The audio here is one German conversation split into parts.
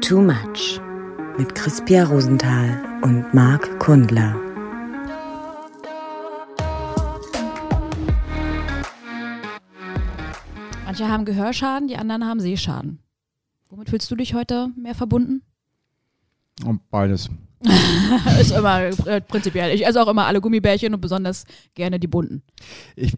Too Much mit Crispia Rosenthal und Marc Kundler. Manche haben Gehörschaden, die anderen haben Sehschaden. Womit fühlst du dich heute mehr verbunden? Und beides. ist immer äh, prinzipiell. Ich esse auch immer alle Gummibärchen und besonders gerne die bunten. Ich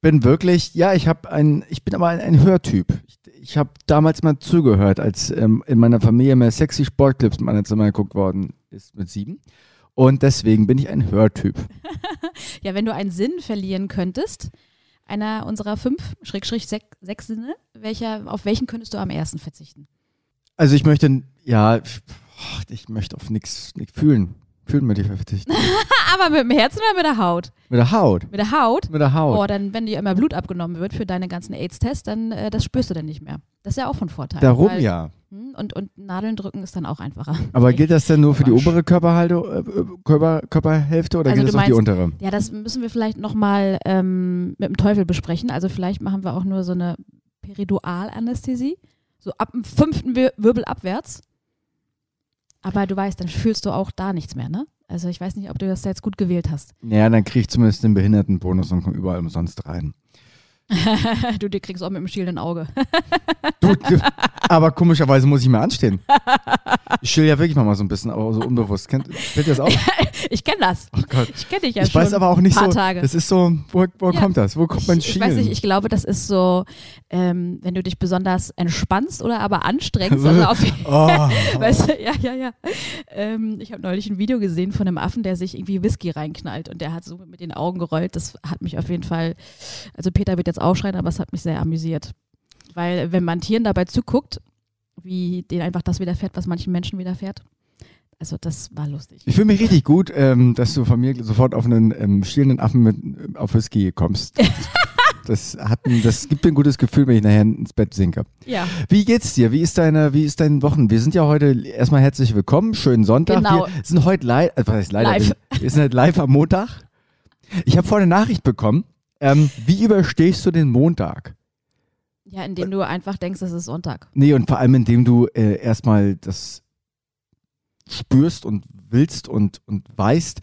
bin wirklich, ja, ich habe ein, ich bin aber ein, ein Hörtyp. Ich, ich habe damals mal zugehört, als ähm, in meiner Familie mehr sexy Sportclips in meiner Zimmer geguckt worden ist mit sieben. Und deswegen bin ich ein Hörtyp. ja, wenn du einen Sinn verlieren könntest, einer unserer fünf, Schrägstrich sech, sechs Sinne, welcher, auf welchen könntest du am ersten verzichten? Also ich möchte, ja, ich möchte auf nichts fühlen. Fühlen möchte ich verzichten. Aber mit dem Herzen oder mit der Haut? Mit der Haut. Mit der Haut? Mit der Haut. Oh, dann, wenn dir immer Blut abgenommen wird für deine ganzen AIDS-Tests, dann äh, das spürst du dann nicht mehr. Das ist ja auch von Vorteil. Darum weil, ja. Hm, und, und Nadeln drücken ist dann auch einfacher. Aber gilt das denn nur für die obere Körperhalte, äh, Körper, Körperhälfte oder also gilt das meinst, auch die untere? Ja, das müssen wir vielleicht nochmal ähm, mit dem Teufel besprechen. Also vielleicht machen wir auch nur so eine Peridualanästhesie. So ab dem fünften Wirbel abwärts. Aber du weißt, dann fühlst du auch da nichts mehr, ne? Also ich weiß nicht, ob du das jetzt gut gewählt hast. Ja, dann krieg ich zumindest den Behindertenbonus und komme überall umsonst rein. du, die kriegst auch mit dem schielenden Auge. du, aber komischerweise muss ich mir anstehen. Ich schiel ja wirklich mal so ein bisschen, aber so unbewusst. Kennt, kennt ihr das auch? ich kenne das. Oh Gott. Ich kenne dich ja ich schon. Ich weiß aber auch nicht paar so. Tage. Das ist so, wo, wo ja. kommt das? Wo kommt mein Schielen? Ich weiß nicht, ich glaube, das ist so, ähm, wenn du dich besonders entspannst oder aber anstrengst. Also auf, oh. weißt du, ja, ja, ja. Ähm, ich habe neulich ein Video gesehen von einem Affen, der sich irgendwie Whisky reinknallt und der hat so mit den Augen gerollt. Das hat mich auf jeden Fall, also Peter wird jetzt aufschreien, aber es hat mich sehr amüsiert. Weil wenn man Tieren dabei zuguckt, wie denen einfach das widerfährt, was manchen Menschen widerfährt. Also das war lustig. Ich fühle mich richtig gut, ähm, dass du von mir sofort auf einen ähm, stehenden Affen mit, äh, auf Whisky kommst. Das, hat ein, das gibt mir ein gutes Gefühl, wenn ich nachher ins Bett sinke. Ja. Wie geht's dir? Wie ist deine, wie ist dein Wochen? Wir sind ja heute erstmal herzlich willkommen. Schönen Sonntag. Genau. Wir sind heute live, äh, was heißt leider, live. Wir sind halt live am Montag. Ich habe vorhin eine Nachricht bekommen. Ähm, wie überstehst du den Montag? Ja, indem du einfach denkst, es ist Sonntag. Nee, und vor allem indem du äh, erstmal das spürst und willst und, und weißt,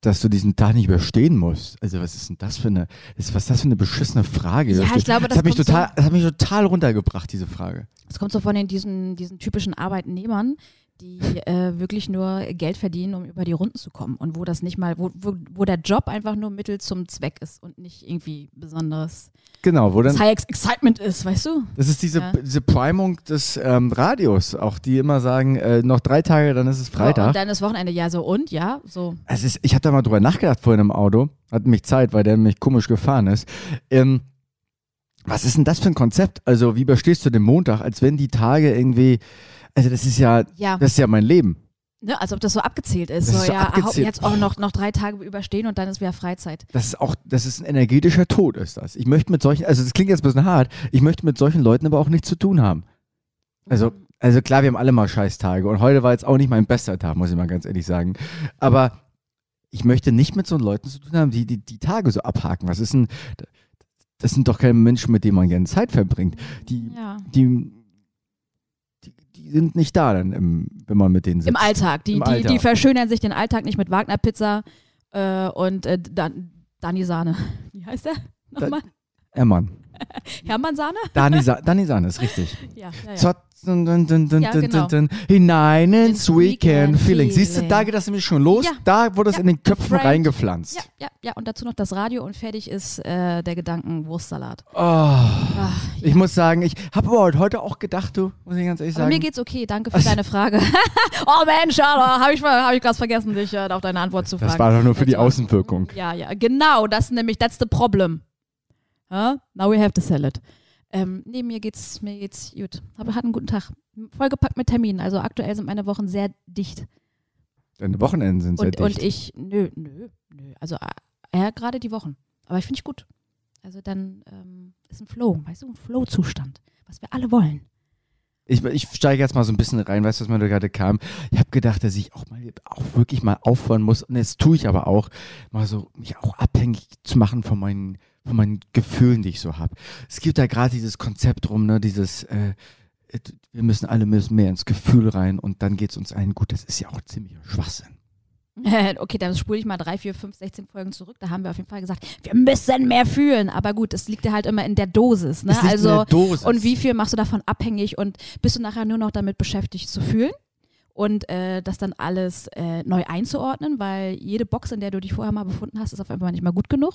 dass du diesen Tag nicht überstehen musst. Also was ist denn das für eine, was ist das für eine beschissene Frage? Ja, ich glaube, das, das hat mich total, so, das hat mich total runtergebracht, diese Frage. Das kommt so von den, diesen, diesen typischen Arbeitnehmern, die äh, wirklich nur Geld verdienen, um über die Runden zu kommen und wo das nicht mal, wo, wo, wo der Job einfach nur Mittel zum Zweck ist und nicht irgendwie besonderes genau, wo dann, High Excitement ist, weißt du? Das ist diese, ja. diese Primung des ähm, Radios, auch die immer sagen, äh, noch drei Tage, dann ist es Freitag. Oh, und dann ist Wochenende, ja so und, ja, so. Es ist, ich habe da mal drüber nachgedacht vorhin im Auto, hat mich Zeit, weil der mich komisch gefahren ist. Ähm, was ist denn das für ein Konzept? Also wie überstehst du den Montag, als wenn die Tage irgendwie also das ist ja, ja. das ist ja mein Leben. Ne, als ob das so abgezählt ist. So, so ja, abgezählt. jetzt auch noch, noch drei Tage überstehen und dann ist wieder Freizeit. Das ist auch, das ist ein energetischer Tod, ist das. Ich möchte mit solchen, also das klingt jetzt ein bisschen hart, ich möchte mit solchen Leuten aber auch nichts zu tun haben. Also, mhm. also klar, wir haben alle mal Scheißtage und heute war jetzt auch nicht mein bester Tag, muss ich mal ganz ehrlich sagen. Aber ich möchte nicht mit so Leuten zu tun haben, die, die die Tage so abhaken. Was ist denn, das sind doch keine Menschen, mit denen man gerne Zeit verbringt. Die, ja. die die sind nicht da, dann im, wenn man mit denen sitzt. Im Alltag. Die, Im die, Alltag. die verschönern sich den Alltag nicht mit Wagner-Pizza äh, und äh, Dan Dani Sahne. Wie heißt der nochmal? Hermann. Hermann Sahne? Dani, Sa Dani Sahne ist richtig. Ja, ja, ja. Dun, dun, dun, ja, genau. hinein ins, Weekend, Weekend Feeling. Siehst du, da geht das nämlich schon los. Ja. Da wurde es in den Köpfen Frank. reingepflanzt. Ja, ja, ja. Und dazu noch das Radio und fertig ist äh, der Gedankenwurstsalat. Oh, Ach, ich muss sagen, ich habe aber heute auch gedacht, du, muss ich ganz ehrlich Aber sagen. mir geht's okay, danke für deine Frage. oh Mensch, habe ich, hab ich ganz vergessen, dich äh, auf deine Antwort zu fragen. das war doch nur für die Das war- Außenwirkung. Ja, ja, genau, das ist nämlich, that's the problem. Huh? Now we have to sell it. Ähm, nee, mir geht's, mir geht's gut. Aber hat einen guten Tag. Vollgepackt mit Terminen. Also aktuell sind meine Wochen sehr dicht. Deine Wochenenden sind sehr Und, dicht. und ich, nö, nö, nö. Also äh, eher gerade die Wochen. Aber ich finde ich gut. Also dann ähm, ist ein Flow, weißt du, ein Flow-Zustand, was wir alle wollen. Ich, ich steige jetzt mal so ein bisschen rein, weißt du, was mir da gerade kam? Ich habe gedacht, dass ich auch mal auch wirklich mal aufhören muss, und das tue ich aber auch, mal so mich auch abhängig zu machen von meinen, von meinen Gefühlen, die ich so habe. Es gibt da gerade dieses Konzept rum, ne, dieses, äh, wir müssen alle müssen mehr ins Gefühl rein und dann geht es uns allen gut. Das ist ja auch ziemlicher Schwachsinn. Okay, dann spule ich mal drei, vier, fünf, 16 Folgen zurück. Da haben wir auf jeden Fall gesagt, wir müssen mehr fühlen. Aber gut, es liegt ja halt immer in der Dosis. Ne? also, in der Dosis. Und wie viel machst du davon abhängig und bist du nachher nur noch damit beschäftigt zu fühlen? Und äh, das dann alles äh, neu einzuordnen, weil jede Box, in der du dich vorher mal befunden hast, ist auf einmal nicht mal gut genug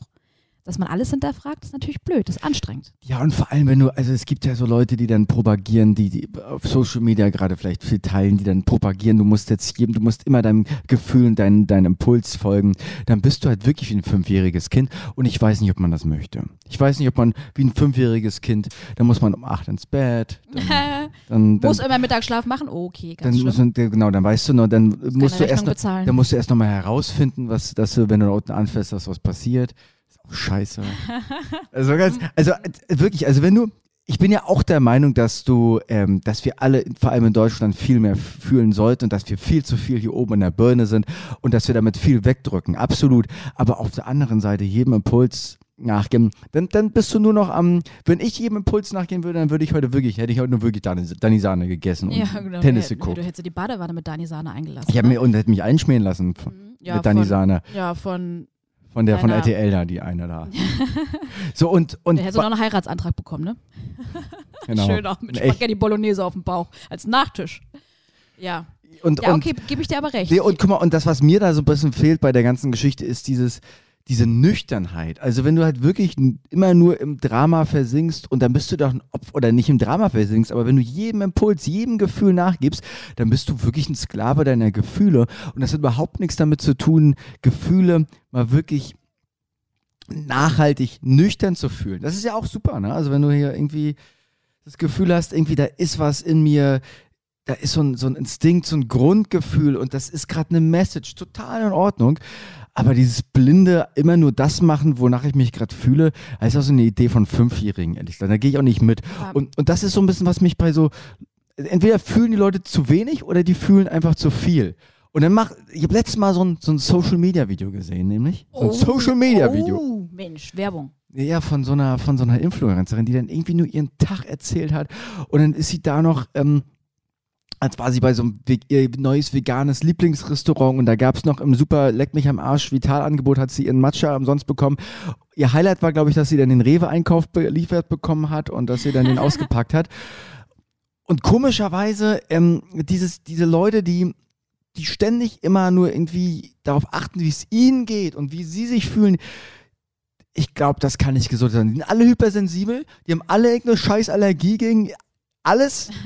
dass man alles hinterfragt, ist natürlich blöd, ist anstrengend. Ja, und vor allem, wenn du, also es gibt ja so Leute, die dann propagieren, die, die auf Social Media gerade vielleicht viel teilen, die dann propagieren, du musst jetzt jedem, du musst immer deinem Gefühl und deinem, deinem Impuls folgen, dann bist du halt wirklich wie ein fünfjähriges Kind und ich weiß nicht, ob man das möchte. Ich weiß nicht, ob man wie ein fünfjähriges Kind, da muss man um acht ins Bett. Dann, dann, dann, muss immer Mittagsschlaf machen? okay, ganz dann schlimm. Du, genau, dann weißt du noch, dann musst du erst noch, dann musst du erst noch mal herausfinden, was, dass du, wenn du da unten anfährst, dass was passiert. Scheiße. Also ganz, also äh, wirklich, also wenn du, ich bin ja auch der Meinung, dass du, ähm, dass wir alle, vor allem in Deutschland, viel mehr fühlen sollten und dass wir viel zu viel hier oben in der Birne sind und dass wir damit viel wegdrücken. Absolut. Aber auf der anderen Seite jedem Impuls nachgeben, dann, dann bist du nur noch am, wenn ich jedem Impuls nachgehen würde, dann würde ich heute wirklich, hätte ich heute nur wirklich Dani, Sahne gegessen und ja, genau. Tennis geguckt. Du hättest die Badewanne mit Dani Sahne eingelassen. Ich habe ne? mir und hätte mich einschmieren lassen von, mhm. ja, mit Dani von, Sahne. Ja, von von der von RTL da, die eine da. so und und. Der hätte noch einen Heiratsantrag bekommen, ne? genau. Schön auch mit Spaghetti Bolognese auf dem Bauch als Nachtisch. Ja. Und, ja, okay, gebe ich dir aber recht. Nee, und guck mal, und das, was mir da so ein bisschen fehlt bei der ganzen Geschichte, ist dieses, diese Nüchternheit. Also wenn du halt wirklich immer nur im Drama versinkst und dann bist du doch ein Opfer, oder nicht im Drama versinkst, aber wenn du jedem Impuls, jedem Gefühl nachgibst, dann bist du wirklich ein Sklave deiner Gefühle. Und das hat überhaupt nichts damit zu tun, Gefühle mal wirklich nachhaltig nüchtern zu fühlen. Das ist ja auch super, ne? Also wenn du hier irgendwie das Gefühl hast, irgendwie da ist was in mir, da ist so ein, so ein Instinkt, so ein Grundgefühl und das ist gerade eine Message, total in Ordnung. Aber dieses blinde, immer nur das machen, wonach ich mich gerade fühle, das ist auch so eine Idee von Fünfjährigen, ehrlich gesagt. Da gehe ich auch nicht mit. Ja. Und, und das ist so ein bisschen, was mich bei so, entweder fühlen die Leute zu wenig oder die fühlen einfach zu viel. Und dann mach, ich habe letztes Mal so ein, so ein Social Media Video gesehen, nämlich. So ein oh, Social Media Video. Oh, Mensch, Werbung. Ja, von so einer, von so einer Influencerin, die dann irgendwie nur ihren Tag erzählt hat. Und dann ist sie da noch ähm, als war sie bei so einem ihr neues veganes Lieblingsrestaurant und da gab es noch im super Leck mich am Arsch Vitalangebot hat sie ihren Matcha umsonst bekommen. Ihr Highlight war, glaube ich, dass sie dann den Rewe-Einkauf beliefert bekommen hat und dass sie dann den ausgepackt hat. Und komischerweise, ähm, dieses, diese Leute, die, die ständig immer nur irgendwie darauf achten, wie es ihnen geht und wie sie sich fühlen, ich glaube, das kann nicht gesund sein. Die sind alle hypersensibel, die haben alle irgendeine Scheißallergie gegen alles.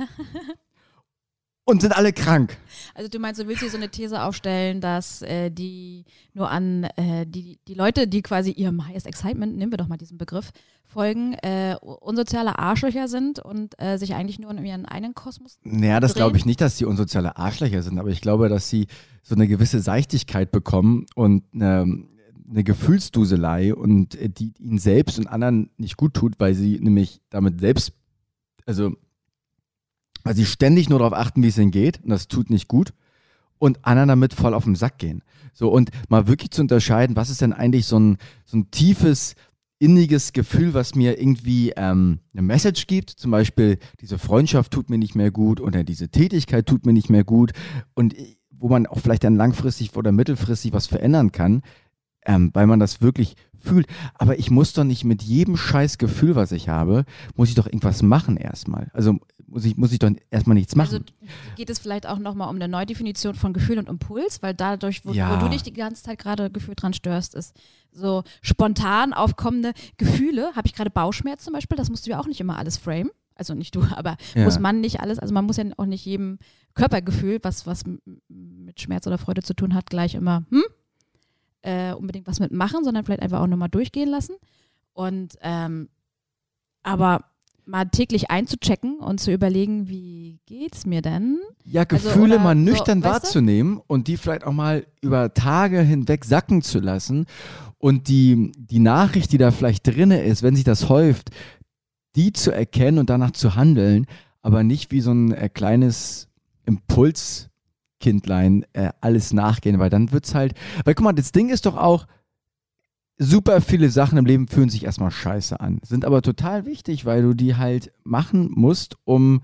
und sind alle krank. Also du meinst, du willst hier so eine These aufstellen, dass äh, die nur an äh, die, die Leute, die quasi ihrem Highest Excitement, nehmen wir doch mal diesen Begriff, folgen, äh, unsoziale Arschlöcher sind und äh, sich eigentlich nur in ihren eigenen Kosmos Naja, das glaube ich nicht, dass sie unsoziale Arschlöcher sind, aber ich glaube, dass sie so eine gewisse Seichtigkeit bekommen und eine, eine Gefühlsduselei und äh, die ihnen selbst und anderen nicht gut tut, weil sie nämlich damit selbst, also weil sie ständig nur darauf achten, wie es ihnen geht, und das tut nicht gut, und anderen damit voll auf den Sack gehen. So, und mal wirklich zu unterscheiden, was ist denn eigentlich so ein, so ein tiefes, inniges Gefühl, was mir irgendwie ähm, eine Message gibt. Zum Beispiel, diese Freundschaft tut mir nicht mehr gut oder diese Tätigkeit tut mir nicht mehr gut und wo man auch vielleicht dann langfristig oder mittelfristig was verändern kann, ähm, weil man das wirklich fühlt. Aber ich muss doch nicht mit jedem scheiß Gefühl, was ich habe, muss ich doch irgendwas machen erstmal. Also muss ich, muss ich doch erstmal nichts machen. Also geht es vielleicht auch nochmal um eine Neudefinition von Gefühl und Impuls, weil dadurch, wo, ja. wo du dich die ganze Zeit gerade gefühlt dran störst, ist so spontan aufkommende Gefühle. Habe ich gerade Bauchschmerz zum Beispiel, das musst du ja auch nicht immer alles frame. Also nicht du, aber ja. muss man nicht alles, also man muss ja auch nicht jedem Körpergefühl, was, was mit Schmerz oder Freude zu tun hat, gleich immer, hm, äh, unbedingt was mitmachen, sondern vielleicht einfach auch nochmal durchgehen lassen. Und ähm, aber mal täglich einzuchecken und zu überlegen, wie geht's mir denn? Ja, also, Gefühle also, mal nüchtern so, wahrzunehmen weißt du? und die vielleicht auch mal über Tage hinweg sacken zu lassen und die, die Nachricht, die da vielleicht drinne ist, wenn sich das häuft, die zu erkennen und danach zu handeln, aber nicht wie so ein äh, kleines Impulskindlein äh, alles nachgehen, weil dann wird's halt, weil guck mal, das Ding ist doch auch, super viele Sachen im Leben fühlen sich erstmal scheiße an, sind aber total wichtig, weil du die halt machen musst, um,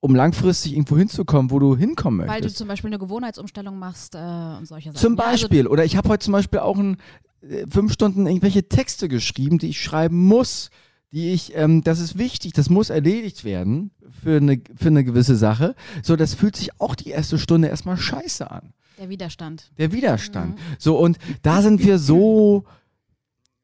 um langfristig irgendwo hinzukommen, wo du hinkommen möchtest. Weil du zum Beispiel eine Gewohnheitsumstellung machst äh, und solche Sachen. Zum Ja, also- Beispiel. Oder ich habe heute zum Beispiel auch ein, äh, fünf Stunden irgendwelche Texte geschrieben, die ich schreiben muss. Die ich, ähm, das ist wichtig, das muss erledigt werden für eine, für eine gewisse Sache. So, das fühlt sich auch die erste Stunde erstmal scheiße an. Der Widerstand. Der Widerstand. Mhm. So, und da sind wir so,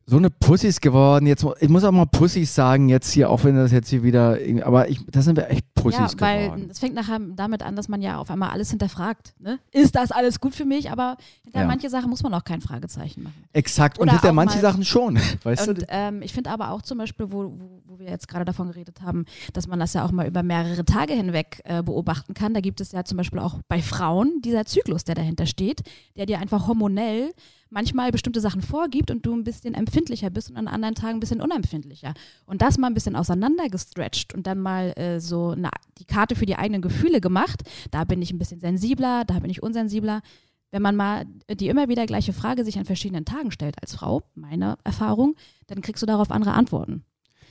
so eine Pussys geworden. Jetzt, ich muss auch mal Pussys sagen, jetzt hier, auch wenn das jetzt hier wieder, aber ich, da sind wir echt Pussys ja, weil geworden. es fängt nachher damit an, dass man ja auf einmal alles hinterfragt. Ne? Ist das alles gut für mich? Aber hinter Ja. manche Sachen muss man auch kein Fragezeichen machen. Exakt. Und oder hinter auch manche Sachen schon. Weißt Und du? ähm, ich finde aber auch zum Beispiel, wo, wo wir jetzt gerade davon geredet haben, dass man das ja auch mal über mehrere Tage hinweg äh, beobachten kann. Da gibt es ja zum Beispiel auch bei Frauen dieser Zyklus, der dahinter steht, der dir einfach hormonell manchmal bestimmte Sachen vorgibt und du ein bisschen empfindlicher bist und an anderen Tagen ein bisschen unempfindlicher. Und das mal ein bisschen auseinandergestretcht und dann mal äh, so eine, die Karte für die eigenen Gefühle gemacht. Da bin ich ein bisschen sensibler, da bin ich unsensibler. Wenn man mal die immer wieder gleiche Frage sich an verschiedenen Tagen stellt als Frau, meine Erfahrung, dann kriegst du darauf andere Antworten.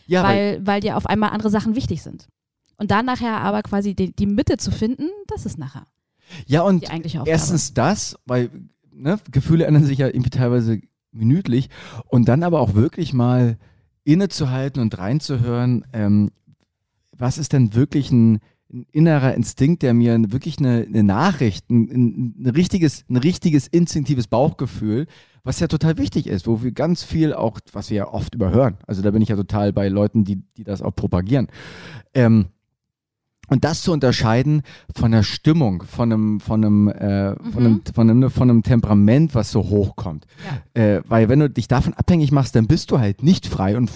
Ja, weil, weil, weil dir auf einmal andere Sachen wichtig sind. Und dann nachher aber quasi die, die Mitte zu finden, das ist nachher ja, und. Erstens das, weil ne, Gefühle ändern sich ja irgendwie teilweise minütlich und dann aber auch wirklich mal innezuhalten und reinzuhören, ähm, was ist denn wirklich ein, ein innerer Instinkt, der mir wirklich eine, eine Nachricht, ein, ein, richtiges, ein richtiges instinktives Bauchgefühl, was ja total wichtig ist, wo wir ganz viel auch, was wir ja oft überhören, also da bin ich ja total bei Leuten, die, die das auch propagieren. Ähm, und das zu unterscheiden von der Stimmung, von einem, von einem, äh, von, einem, von, einem, von einem Temperament, was so hochkommt. Äh, weil wenn du dich davon abhängig machst, dann bist du halt nicht frei und,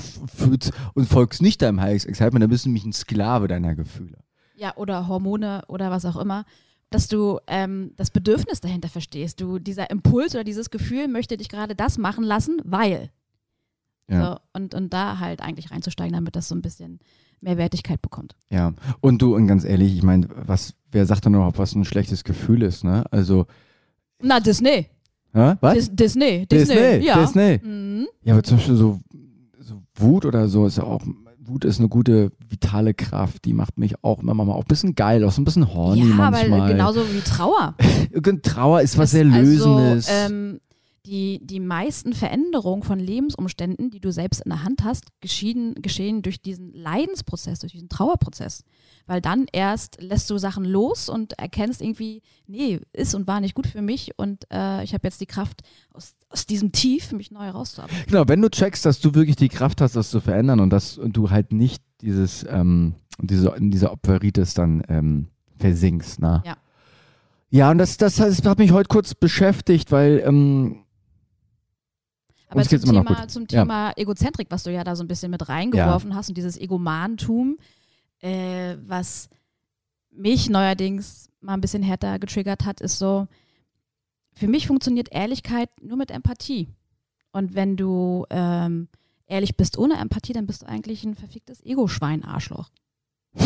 und folgst nicht deinem Highest Excitement, dann bist du nämlich ein Sklave deiner Gefühle. Ja, oder Hormone oder was auch immer, dass du ähm, das Bedürfnis dahinter verstehst. Du, dieser Impuls oder dieses Gefühl möchte dich gerade das machen lassen, weil. Ja. So, und, und da halt eigentlich reinzusteigen, damit das so ein bisschen mehr Wertigkeit bekommt. Ja. Und du, und ganz ehrlich, ich meine, was, wer sagt denn überhaupt, was ein schlechtes Gefühl ist, ne? Also, Na, Disney. hä? was? Dis Disney. Disney. Disney, Ja. Disney. Mhm. Ja, aber zum Beispiel so, so Wut oder so ist ja auch, Wut ist eine gute vitale Kraft, die macht mich auch immer mal auch ein bisschen geil, auch so ein bisschen horny Ja, manchmal. weil genauso wie Trauer. Trauer ist was Das- sehr Lösendes. Also, ähm, die, die meisten Veränderungen von Lebensumständen, die du selbst in der Hand hast, geschehen, geschehen durch diesen Leidensprozess, durch diesen Trauerprozess. Weil dann erst lässt du Sachen los und erkennst irgendwie, nee, ist und war nicht gut für mich und äh, ich habe jetzt die Kraft, aus, aus diesem Tief mich neu rauszuarbeiten. genau, wenn du checkst, dass du wirklich die Kraft hast, das zu verändern und dass du halt nicht dieses, ähm, diese, in dieser Opferitis dann ähm, versinkst. Na? Ja. Ja, und das, das, das hat mich heute kurz beschäftigt, weil ähm, Aber zum Thema, zum Ja. Thema Egozentrik, was du ja da so ein bisschen mit reingeworfen hast und dieses Egomantum, äh, was mich neuerdings mal ein bisschen härter getriggert hat, ist so, für mich funktioniert Ehrlichkeit nur mit Empathie. Und wenn du ähm, ehrlich bist ohne Empathie, dann bist du eigentlich ein verficktes Ego-Schwein-Arschloch.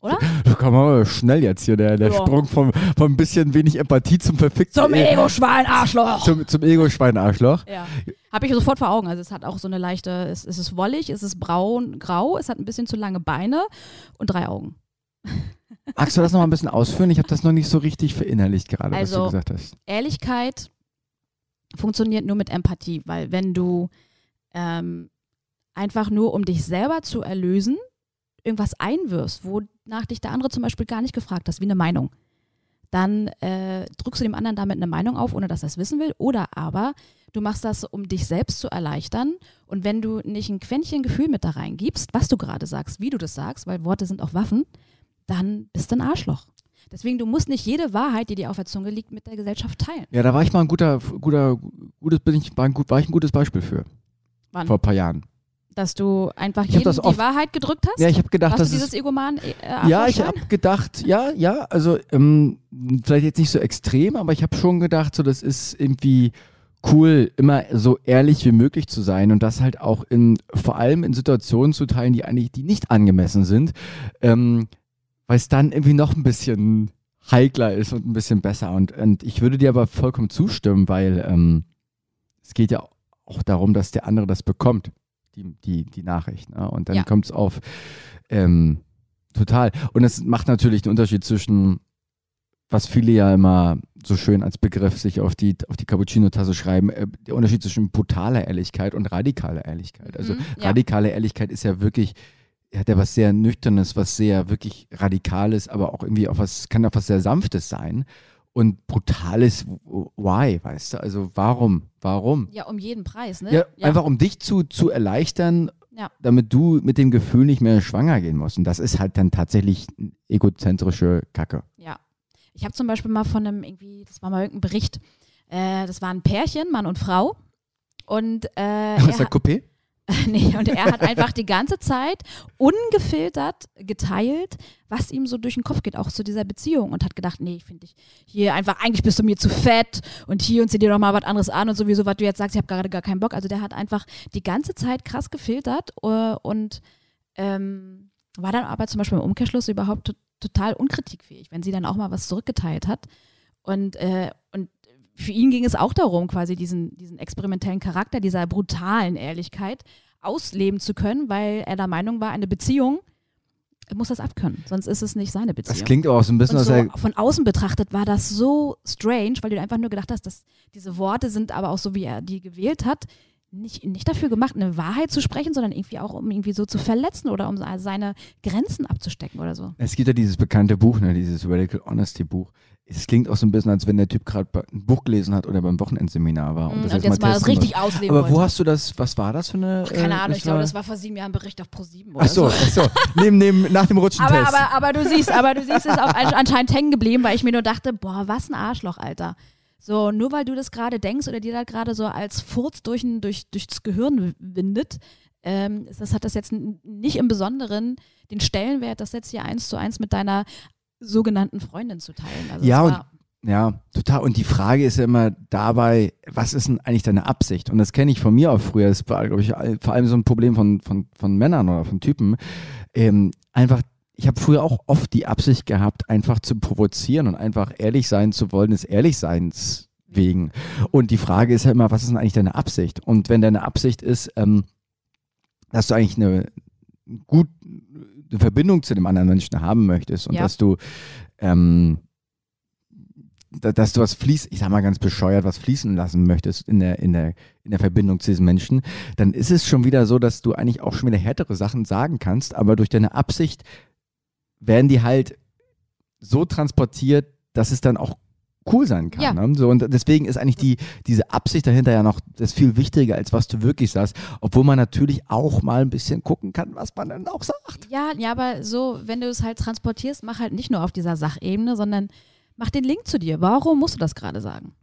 Oder? da kann man schnell jetzt hier, der, der Ja. Sprung vom, vom bisschen wenig Empathie zum verfickten Zum Ego-Schwein-Arschloch! zum, zum Ego-Schwein-Arschloch. Ja. Habe ich sofort vor Augen. Also es hat auch so eine leichte, es, es ist wollig, es ist braun, grau, es hat ein bisschen zu lange Beine und drei Augen. Magst du das noch mal ein bisschen ausführen? Ich habe das noch nicht so richtig verinnerlicht gerade, was du Also- gesagt hast. Ehrlichkeit funktioniert nur mit Empathie, weil wenn du ähm, einfach nur, um dich selber zu erlösen, irgendwas einwirfst, wonach dich der andere zum Beispiel gar nicht gefragt hast, wie eine Meinung, dann äh, drückst du dem anderen damit eine Meinung auf, ohne dass er es wissen will. Oder aber du machst das, um dich selbst zu erleichtern. Und wenn du nicht ein Quäntchen Gefühl mit da reingibst, was du gerade sagst, wie du das sagst, weil Worte sind auch Waffen, dann bist du ein Arschloch. Deswegen, du musst nicht jede Wahrheit, die dir auf der Zunge liegt, mit der Gesellschaft teilen. Ja, da war ich mal ein guter, guter, gutes, bin ich, war, ein, gut, war ich ein gutes Beispiel für. Wann? Vor ein paar Jahren. Dass du einfach jedem die Wahrheit gedrückt hast? Ja, ich habe gedacht, Warst das du dieses. Egoman äh, Ja, ich habe gedacht, ja, ja, also ähm, vielleicht jetzt nicht so extrem, aber ich habe schon gedacht, so das ist irgendwie cool, immer so ehrlich wie möglich zu sein und das halt auch in vor allem in Situationen zu teilen, die eigentlich die nicht angemessen sind, ähm, weil es dann irgendwie noch ein bisschen heikler ist und ein bisschen besser und, und ich würde dir aber vollkommen zustimmen, weil ähm, es geht ja auch darum, dass der andere das bekommt, die, die, die Nachricht. Ne? Und dann Ja. kommt es auf ähm, total. Und es macht natürlich den Unterschied zwischen, was viele ja immer so schön als Begriff sich auf die, auf die Cappuccino-Tasse schreiben, äh, der Unterschied zwischen brutaler Ehrlichkeit und radikaler Ehrlichkeit. Also Mhm, ja. radikale Ehrlichkeit ist ja wirklich, hat ja was sehr Nüchternes, was sehr wirklich Radikales, aber auch irgendwie auch was, kann auch was sehr Sanftes sein. Und brutales, why, weißt du? Also warum? Warum? Ja, um jeden Preis, ne? Ja, einfach um dich zu, zu erleichtern, Ja. damit du mit dem Gefühl nicht mehr schwanger gehen musst. Und das ist halt dann tatsächlich egozentrische Kacke. Ja. Ich habe zum Beispiel mal von einem, irgendwie, das war mal irgendein Bericht, äh, das war ein Pärchen, Mann und Frau. Und, äh, Was ist der Coupé? nee, und er hat einfach die ganze Zeit ungefiltert geteilt, was ihm so durch den Kopf geht, auch zu dieser Beziehung. Und hat gedacht, nee, ich finde dich hier einfach, eigentlich bist du mir zu fett und hier und zieh dir doch mal was anderes an und sowieso, was du jetzt sagst, ich habe gerade gar keinen Bock. Also der hat einfach die ganze Zeit krass gefiltert äh, und ähm, war dann aber zum Beispiel im Umkehrschluss überhaupt to total unkritikfähig, wenn sie dann auch mal was zurückgeteilt hat. Und, äh, und für ihn ging es auch darum, quasi diesen, diesen experimentellen Charakter, dieser brutalen Ehrlichkeit ausleben zu können, weil er der Meinung war, eine Beziehung muss das abkönnen, sonst ist es nicht seine Beziehung. Das klingt auch so ein bisschen, so er, von außen betrachtet war das so strange, weil du einfach nur gedacht hast, dass diese Worte sind aber auch so, wie er die gewählt hat, nicht, nicht dafür gemacht, eine Wahrheit zu sprechen, sondern irgendwie auch, um irgendwie so zu verletzen oder um seine Grenzen abzustecken oder so. es gibt ja dieses bekannte Buch, ne, dieses Radical Honesty Buch. Es klingt auch so ein bisschen, als wenn der Typ gerade ein Buch gelesen hat oder beim Wochenendseminar war. Mm, Und, das jetzt mal das richtig wollte. ausleben Aber wo wollte. hast du das, was war das für eine? Ach, keine äh, Ahnung, ich glaube, das war vor sieben Jahren ein Bericht auf Pro7 oder Ach so, ach so. neben, neben, nach dem Aber, Rutschentest. aber, aber du siehst, aber du siehst, es ist auch an- anscheinend hängen geblieben, weil ich mir nur dachte, boah, was ein Arschloch, Alter. So, nur weil du das gerade denkst oder dir da gerade so als Furz durch, durch, durchs Gehirn windet, ähm, das hat das jetzt nicht im Besonderen den Stellenwert, das jetzt hier eins zu eins mit deiner sogenannten Freundin zu teilen. Also Ja, und Ja, total. Und die Frage ist ja immer dabei, was ist denn eigentlich deine Absicht? Und das kenne ich von mir auch früher. Das war, glaube ich, vor allem so ein Problem von, von, von Männern oder von Typen. Ähm, einfach, ich habe früher auch oft die Absicht gehabt, einfach zu provozieren und einfach ehrlich sein zu wollen, des Ehrlichseins wegen. Und die Frage ist ja immer, was ist denn eigentlich deine Absicht? Und wenn deine Absicht ist, ähm, dass du eigentlich eine gut eine Verbindung zu dem anderen Menschen haben möchtest und Ja. dass du ähm, da- dass du was fließt, ich sag mal ganz bescheuert, was fließen lassen möchtest in der, in der, in der Verbindung zu diesen Menschen, dann ist es schon wieder so, dass du eigentlich auch schon wieder härtere Sachen sagen kannst, aber durch deine Absicht werden die halt so transportiert, dass es dann auch cool sein kann. Ja. Ne? So, und deswegen ist eigentlich die, diese Absicht dahinter ja noch das viel wichtiger, als was du wirklich sagst, obwohl man natürlich auch mal ein bisschen gucken kann, was man dann auch sagt. ja, ja, aber so, wenn du es halt transportierst, mach halt nicht nur auf dieser Sachebene, sondern mach den Link zu dir. Warum musst du das gerade sagen?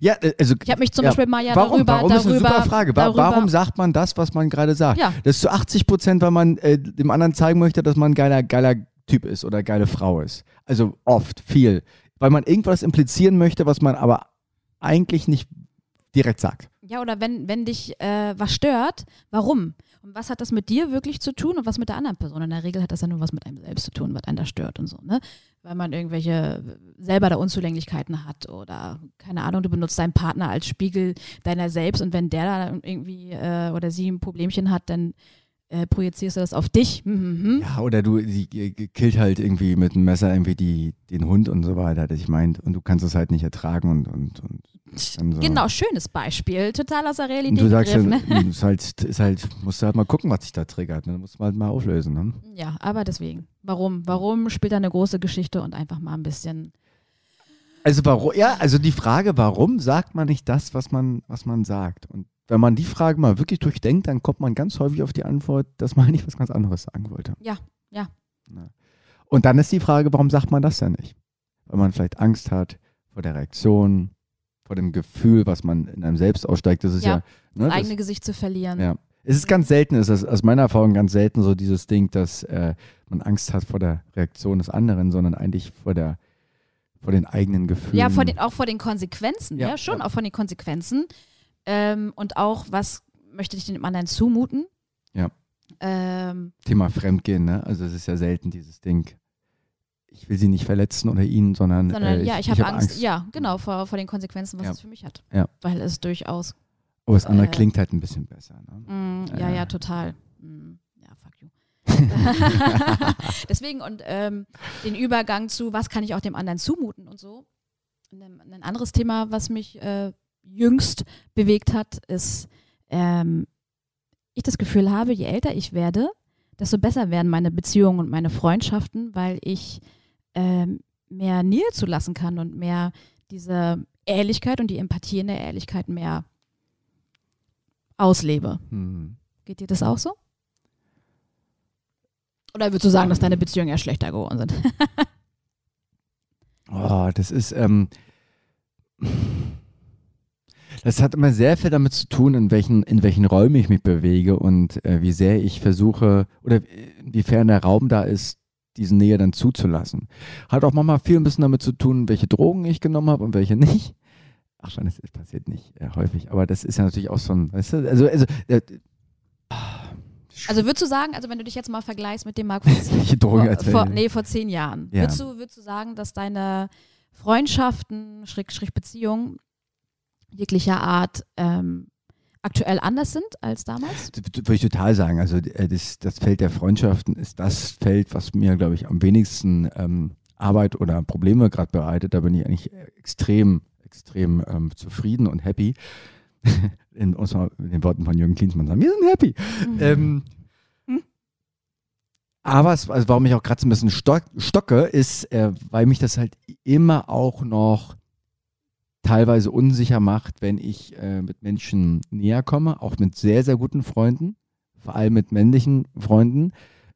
Ja, äh, also Ich habe mich zum Ja, Beispiel mal ja warum? darüber, warum darüber, ist eine super Frage. Wa- darüber, Warum sagt man das, was man gerade sagt? Ja. Das ist zu 80 Prozent, weil man äh, dem anderen zeigen möchte, dass man ein geiler, geiler Typ ist oder geile Frau ist. Also oft, viel. Weil man irgendwas implizieren möchte, was man aber eigentlich nicht direkt sagt. Ja, oder wenn, wenn dich äh, was stört, warum? Und was hat das mit dir wirklich zu tun und was mit der anderen Person? In der Regel hat das ja nur was mit einem selbst zu tun, was einen da stört und so, ne? Weil man irgendwelche äh, selber da Unzulänglichkeiten hat oder keine Ahnung, du benutzt deinen Partner als Spiegel deiner selbst und wenn der da irgendwie äh, oder sie ein Problemchen hat, dann äh, projizierst du das auf dich. Hm, hm, hm. Ja, oder du die killt halt irgendwie mit einem Messer irgendwie die, den Hund und so weiter, das ich meint. Und du kannst es halt nicht ertragen und, und, und so. Genau, schönes Beispiel. Total aus der Und Realität du sagst ja. Ne? ist halt, ist halt, musst du halt mal gucken, was sich da triggert. Ne? Da musst du halt mal auflösen. Ne? Ja, aber deswegen. Warum? Warum spielt da eine große Geschichte und einfach mal ein bisschen. Also warum, ja, also die Frage, warum sagt man nicht das, was man, was man sagt? Und wenn man die Frage mal wirklich durchdenkt, dann kommt man ganz häufig auf die Antwort, dass man eigentlich was ganz anderes sagen wollte. Ja, ja. Na. Und dann ist die Frage, warum sagt man das denn nicht? Weil man vielleicht Angst hat vor der Reaktion, vor dem Gefühl, was man in einem selbst aussteigt. Das ist ja, Ja, ne, Das das, eigene Gesicht zu verlieren. ja. Es ist ganz selten, es ist aus meiner Erfahrung ganz selten so dieses Ding, dass äh, man Angst hat vor der Reaktion des anderen, sondern eigentlich vor der vor den eigenen Gefühlen. Ja, vor den, auch vor den Konsequenzen, ja, Ja, schon, ja. auch vor den Konsequenzen. Ähm, und auch, was möchte ich dem anderen zumuten? Ja. Ähm, Thema Fremdgehen, ne? Also es ist ja selten dieses Ding, ich will sie nicht verletzen oder ihn, sondern, sondern äh, ja, ich, habe hab Angst, ja, genau, vor, vor den Konsequenzen, was Ja. es für mich hat. Ja. Weil es durchaus Aber das andere Äh, klingt halt ein bisschen besser. Ne? Mm, ja, Ja. ja, total. Mm, ja, fuck you. Deswegen und ähm, den Übergang zu, was kann ich auch dem anderen zumuten und so. Ein, ein anderes Thema, was mich äh, jüngst bewegt hat, ist, ähm, ich das Gefühl habe, je älter ich werde, desto besser werden meine Beziehungen und meine Freundschaften, weil ich ähm, mehr Nähe zulassen kann und mehr diese Ehrlichkeit und die Empathie in der Ehrlichkeit mehr auslebe. Hm. Geht dir das auch so? Oder würdest du sagen, dass deine Beziehungen eher schlechter geworden sind? Oh, das ist, ähm, das hat immer sehr viel damit zu tun, in welchen, in welchen Räumen ich mich bewege und äh, wie sehr ich versuche oder inwiefern der Raum da ist, diese Nähe dann zuzulassen. Hat auch manchmal viel ein bisschen damit zu tun, welche Drogen ich genommen habe und welche nicht. Ach schon, das passiert nicht äh, häufig, aber das ist ja natürlich auch so ein, weißt du, also, also, äh, Also würdest du sagen, also wenn du dich jetzt mal vergleichst mit dem Marc von, welche Drogen vor, vor, nee, vor zehn Jahren, Ja. würdest, du, würdest du sagen, dass deine Freundschaften, Schräg, Schräg Beziehungen jeglicher Art ähm, aktuell anders sind als damals? Das Würde ich total sagen. Also äh, das, das Feld der Freundschaften ist das Feld, was mir, glaube ich, am wenigsten ähm, Arbeit oder Probleme gerade bereitet. Da bin ich eigentlich extrem, extrem ähm, zufrieden und happy. In, um mit den Worten von Jürgen Klinsmann sagen, wir sind happy. Ähm, Hm. aber es, also warum ich auch gerade so ein bisschen stock, stocke, ist, äh, weil mich das halt immer auch noch teilweise unsicher macht, wenn ich äh, mit Menschen näher komme, auch mit sehr, sehr guten Freunden, vor allem mit männlichen Freunden.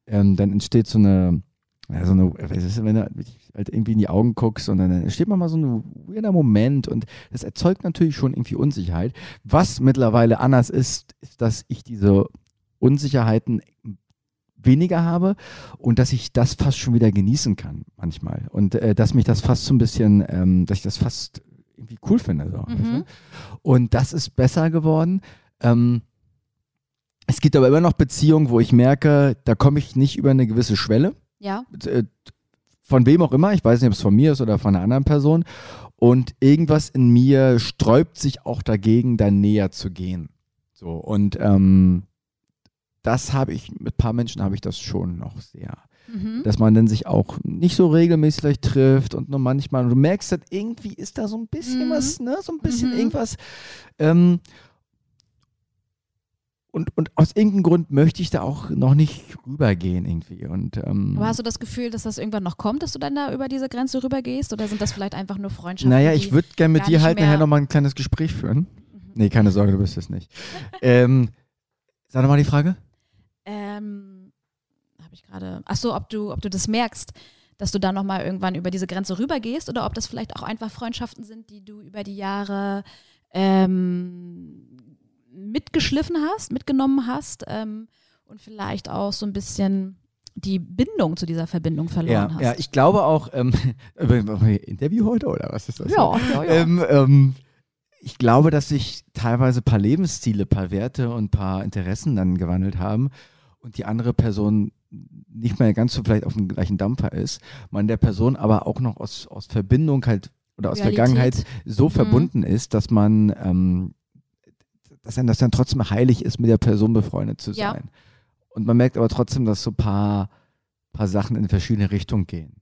Ähm, dann entsteht so eine, ja, so eine, was ist, wenn du halt irgendwie in die Augen guckst und dann entsteht manchmal so ein weirder Moment und das erzeugt natürlich schon irgendwie Unsicherheit. Was mittlerweile anders ist, ist, dass ich diese Unsicherheiten weniger habe und dass ich das fast schon wieder genießen kann manchmal und äh, dass mich das fast so ein bisschen, ähm, dass ich das fast irgendwie cool finde. So? Mhm. Und das ist besser geworden. Ähm, es gibt aber immer noch Beziehungen, wo ich merke, da komme ich nicht über eine gewisse Schwelle. Ja. Äh, Von wem auch immer, ich weiß nicht, ob es von mir ist oder von einer anderen Person. Und irgendwas in mir sträubt sich auch dagegen, da näher zu gehen. So, und ähm, das habe ich, mit ein paar Menschen habe ich das schon noch sehr Mhm. dass man dann sich auch nicht so regelmäßig vielleicht trifft und nur manchmal, und du merkst halt, irgendwie ist da so ein bisschen Mhm. was, ne, so ein bisschen Mhm. irgendwas. Ähm, und, und aus irgendeinem Grund möchte ich da auch noch nicht rübergehen irgendwie. Und, ähm, Aber hast du das Gefühl, dass das irgendwann noch kommt, dass du dann da über diese Grenze rübergehst? Oder sind das vielleicht einfach nur Freundschaften? naja, ich würde gerne mit dir halt nachher nochmal ein kleines Gespräch führen. Mhm. Nee, keine Sorge, du bist es nicht. ähm, sag nochmal die Frage. Ähm, gerade. Ach so, ob du, ob du das merkst, dass du da nochmal irgendwann über diese Grenze rübergehst oder ob das vielleicht auch einfach Freundschaften sind, die du über die Jahre ähm, mitgeschliffen hast, mitgenommen hast ähm, und vielleicht auch so ein bisschen die Bindung zu dieser Verbindung verloren Ja, hast. ja, ich glaube auch, ähm, Interview heute oder was ist das? ja, ja, ja. Ähm, ähm, ich glaube, dass sich teilweise ein paar Lebensstile, ein paar Werte und ein paar Interessen dann gewandelt haben und die andere Person nicht mehr ganz so vielleicht auf dem gleichen Dampfer ist, man der Person aber auch noch aus, aus Verbindung halt oder aus Realität. Vergangenheit so Mhm. verbunden ist, dass man, ähm, dass dann, dass dann trotzdem heilig ist, mit der Person befreundet zu Ja. sein. Und man merkt aber trotzdem, dass so ein paar, paar Sachen in verschiedene Richtungen gehen.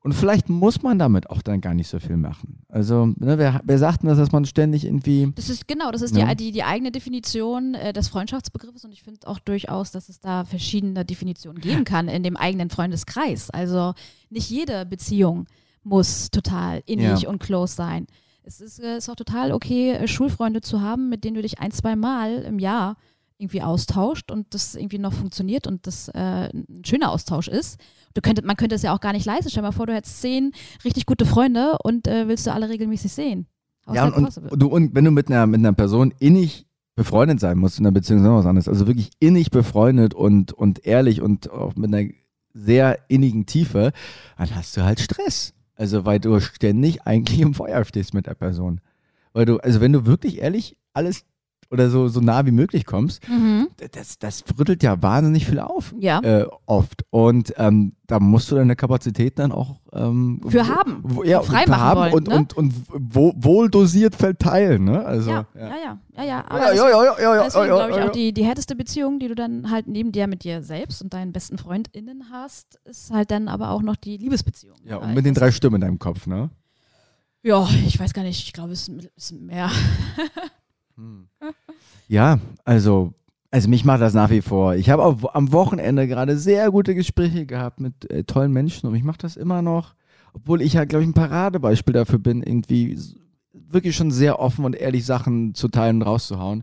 Und vielleicht muss man damit auch dann gar nicht so viel machen. Also, ne, wer, wer sagt denn das, dass man ständig irgendwie. Das ist genau, das ist die, die, die eigene Definition äh, des Freundschaftsbegriffes und ich finde auch durchaus, dass es da verschiedene Definitionen geben kann in dem eigenen Freundeskreis. Also nicht jede Beziehung muss total innig Ja. und close sein. Es ist, äh, ist auch total okay, äh, Schulfreunde zu haben, mit denen du dich ein, zwei Mal im Jahr irgendwie austauscht und das irgendwie noch funktioniert und das äh, ein schöner Austausch ist. Du könntest, man könnte es ja auch gar nicht leisten. Stell dir mal vor, du hättest zehn richtig gute Freunde und äh, willst du alle regelmäßig sehen. Ja, und, possible? und, du, und wenn du mit einer, mit einer Person innig befreundet sein musst in einer Beziehung, ist noch was anderes. Also wirklich innig befreundet und, und ehrlich und auch mit einer sehr innigen Tiefe, dann hast du halt Stress. Also, weil du ständig eigentlich im Feuer stehst mit der Person. Weil du, also wenn du wirklich ehrlich alles oder so, so nah wie möglich kommst, Mhm. das, das rüttelt ja wahnsinnig viel auf. Ja. Äh, oft. Und ähm, da musst du deine Kapazität dann auch ähm, Für wo- haben. wo, ja, Frei für haben wollen, und, ne? und, und wo, wohl dosiert verteilen. Ne? Also, ja, ja, ja, ja, ja. Aber Ja, ja, ja, ja, ja, ja, Deswegen ja, glaube ich ja, auch, ja. die, die härteste Beziehung, die du dann halt neben dir mit dir selbst und deinen besten FreundInnen hast, ist halt dann aber auch noch die Liebesbeziehung. Ja, und mit den drei Stimmen in deinem Kopf, ne? Ja, ich weiß gar nicht, ich glaube, es ist- ist mehr. Ja, also, also mich macht das nach wie vor. Ich habe am Wochenende gerade sehr gute Gespräche gehabt mit äh, tollen Menschen und mich macht das immer noch, obwohl ich ja, glaube ich, ein Paradebeispiel dafür bin, irgendwie wirklich schon sehr offen und ehrlich Sachen zu teilen und rauszuhauen.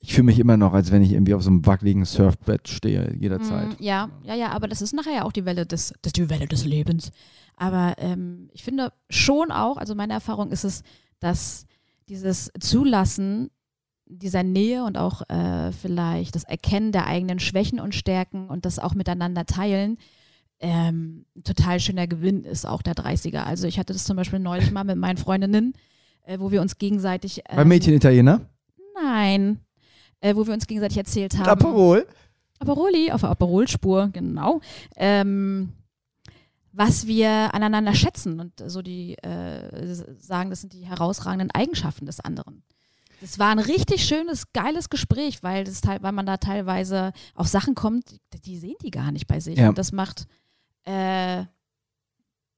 Ich fühle mich immer noch, als wenn ich irgendwie auf so einem wackeligen Surfbrett stehe, jederzeit. Mm, ja, ja, ja, aber das ist nachher ja auch die Welle des, das die Welle des Lebens. Aber ähm, ich finde schon auch, also meine Erfahrung ist es, dass dieses Zulassen dieser Nähe und auch äh, vielleicht das Erkennen der eigenen Schwächen und Stärken und das auch miteinander teilen, ähm, ein total schöner Gewinn ist, auch der 30er. Also ich hatte das zum Beispiel neulich mal mit meinen Freundinnen, äh, wo wir uns gegenseitig. Ähm, Mädchen Italiener? Nein. Äh, wo wir uns gegenseitig erzählt haben. Aperol? Aperoli, auf der Aperolspur, genau. Ähm, was wir aneinander schätzen und so die äh, sagen, das sind die herausragenden Eigenschaften des anderen. Das war ein richtig schönes, geiles Gespräch, weil, das, weil man da teilweise auf Sachen kommt, die, die sehen die gar nicht bei sich. Ja. Und das macht äh,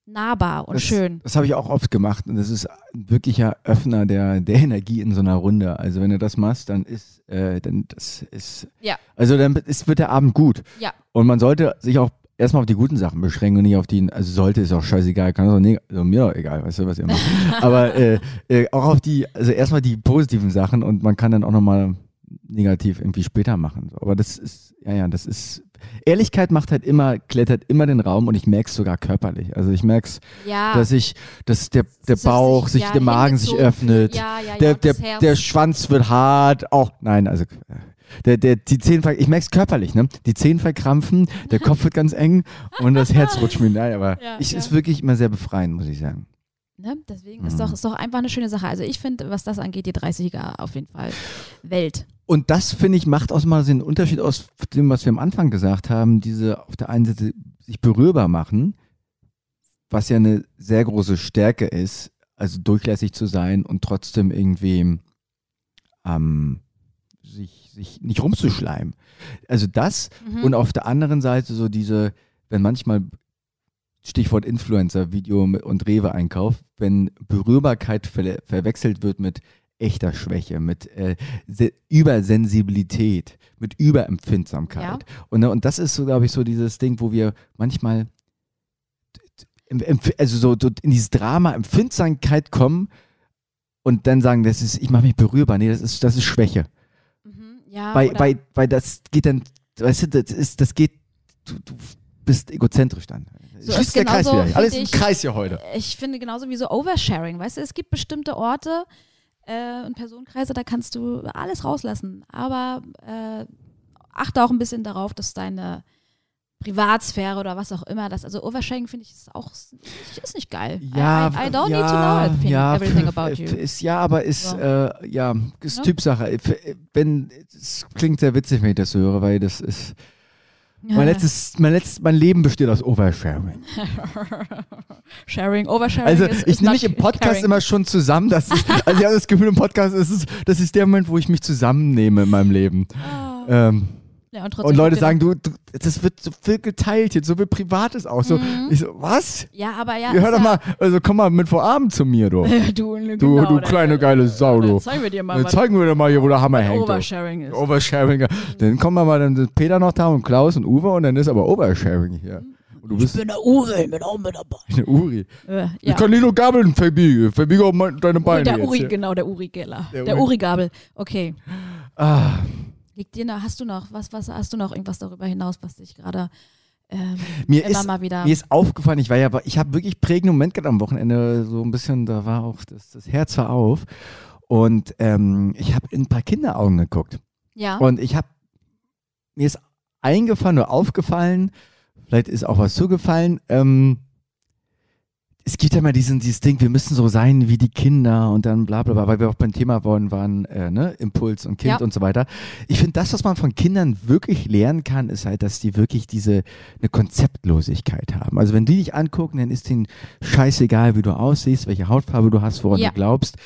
nahbar und das, schön. Das habe ich auch oft gemacht und das ist ein wirklicher Öffner der, der Energie in so einer Runde. Also wenn du das machst, dann ist, äh, dann das ist, Ja. also dann ist, wird der Abend gut. Ja. Und man sollte sich auch erstmal auf die guten Sachen beschränken und nicht auf die, also sollte ist auch scheißegal, kann auch neg- also mir doch egal, weißt du, was ihr macht. Aber äh, äh, auch auf die, also erstmal die positiven Sachen und man kann dann auch nochmal negativ irgendwie später machen. Aber das ist, ja, ja, das ist, Ehrlichkeit macht halt immer, klettert immer den Raum und ich merke es sogar körperlich. Also ich merke es, Ja, dass ich, dass der, der dass Bauch, sich, ja, der Magen sich öffnet. Ja, der, der, der Schwanz wird hart, auch, nein, also, äh, der, der, die Zehen, ich merke es körperlich, ne? Die Zehen verkrampfen, der Kopf wird ganz eng und das Herz rutscht mir, nein, aber Ja, ich ja. ist wirklich immer sehr befreiend, muss ich sagen. Ne? Deswegen Mhm. ist doch, ist doch einfach eine schöne Sache. Also ich finde, was das angeht, die 30er auf jeden Fall Welt. Und das, finde ich, macht auch mal den Unterschied aus dem, was wir am Anfang gesagt haben, diese auf der einen Seite sich berührbar machen, was ja eine sehr große Stärke ist, also durchlässig zu sein und trotzdem irgendwie ähm, sich, sich nicht rumzuschleimen. Also das Mhm. und auf der anderen Seite so diese, wenn manchmal Stichwort Influencer, Video und Rewe-Einkauf, wenn Berührbarkeit ver verwechselt wird mit echter Schwäche, mit äh, Se Übersensibilität, mit Überempfindsamkeit. Ja. Und, ne, und das ist so, glaube ich, so dieses Ding, wo wir manchmal also so, so in dieses Drama Empfindsamkeit kommen und dann sagen, das ist, ich mache mich berührbar. Nee, das ist, das ist Schwäche. Ja, Weil, weil, weil das geht dann, weißt du, das ist, das geht, du, du bist egozentrisch dann. So Schließt der Kreis wieder. Alles im Kreis hier heute. ich finde genauso wie so Oversharing, weißt du, es gibt bestimmte Orte äh, und Personenkreise, da kannst du alles rauslassen. Aber äh, achte auch ein bisschen darauf, dass deine Privatsphäre oder was auch immer, das, also Oversharing finde ich ist auch ist nicht, geil. Ja, I, I, don't ja, need to know everything, ja, everything about you. Ist, ja, aber ist, So. äh, ja, ist Ja. Typsache. Wenn, es klingt sehr witzig, wenn ich das höre, weil das ist, mein letztes, mein letztes, mein Leben besteht aus Oversharing. Sharing, Oversharing Also ist, ich nehme mich im Podcast caring. immer schon zusammen. Das ist, also ich habe das Gefühl, im Podcast ist es, das ist der Moment, wo ich mich zusammennehme in meinem Leben. Ah. Ähm, Ja, und, und Leute sagen, du, du, das wird so viel geteilt jetzt, so viel Privates auch. So, Mhm. ich so, was? Ja, aber ja. Ja, hör doch mal, also komm mal mit vor Abend zu mir, du. du, Du, genau, du kleine geile Sau, Dann du. zeigen wir dir mal, Dann zeigen wir dir mal hier, wo der Hammer hängt. Oversharing ist. Oversharing. Dann kommen wir mal, dann ist Peter noch da und Klaus und Uwe und dann ist aber Oversharing hier. Und du bist bin der Uri, bin auch mit dabei. eine Uri. Äh, Ich ja. kann nicht nur gabeln, verbiege. Verbiege auch deine Beine der jetzt. Uri, hier. genau, der Uri-Geller. Der Der Uri- Uri-Gabel. Okay. Ah, Liegt dir noch, hast du noch, was, was, hast du noch irgendwas darüber hinaus, was dich gerade ähm, mir immer ist, mal wieder. mir ist aufgefallen, ich war ja, ich habe wirklich prägenden Moment gehabt am Wochenende, so ein bisschen, da war auch das, das Herz war auf. Und ähm, ich habe in ein paar Kinderaugen geguckt. ja. Und ich habe, mir ist eingefallen oder aufgefallen, vielleicht ist auch was zugefallen, ähm, es gibt ja immer diesen, dieses Ding, wir müssen so sein wie die Kinder und dann bla bla bla, weil wir auch beim Thema waren, waren äh, ne, Impuls und Kind Ja. und so weiter. Ich finde, das, was man von Kindern wirklich lernen kann, ist halt, dass die wirklich diese eine Konzeptlosigkeit haben. Also wenn die dich angucken, dann ist denen scheißegal, wie du aussiehst, welche Hautfarbe du hast, woran Ja. du glaubst.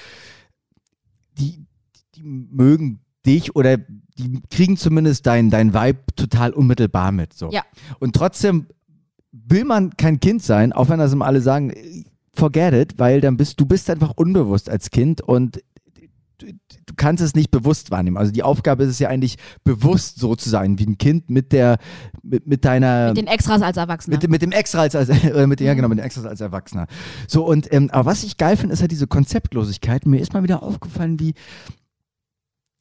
Die, die mögen dich oder die kriegen zumindest dein, dein Vibe total unmittelbar mit. So. Ja. Und trotzdem will man kein Kind sein, auch wenn das immer alle sagen, forget it, weil dann bist du bist einfach unbewusst als Kind und du, du kannst es nicht bewusst wahrnehmen. Also die Aufgabe ist es ja eigentlich bewusst so zu sein wie ein Kind mit der mit, mit deiner Mit den Extras als Erwachsener. mit, dem- mit dem Extra als, als oder mit, ja genau, mit dem Extra als Erwachsener. So und ähm, aber was ich geil finde, ist halt diese Konzeptlosigkeit. Mir ist mal wieder aufgefallen, wie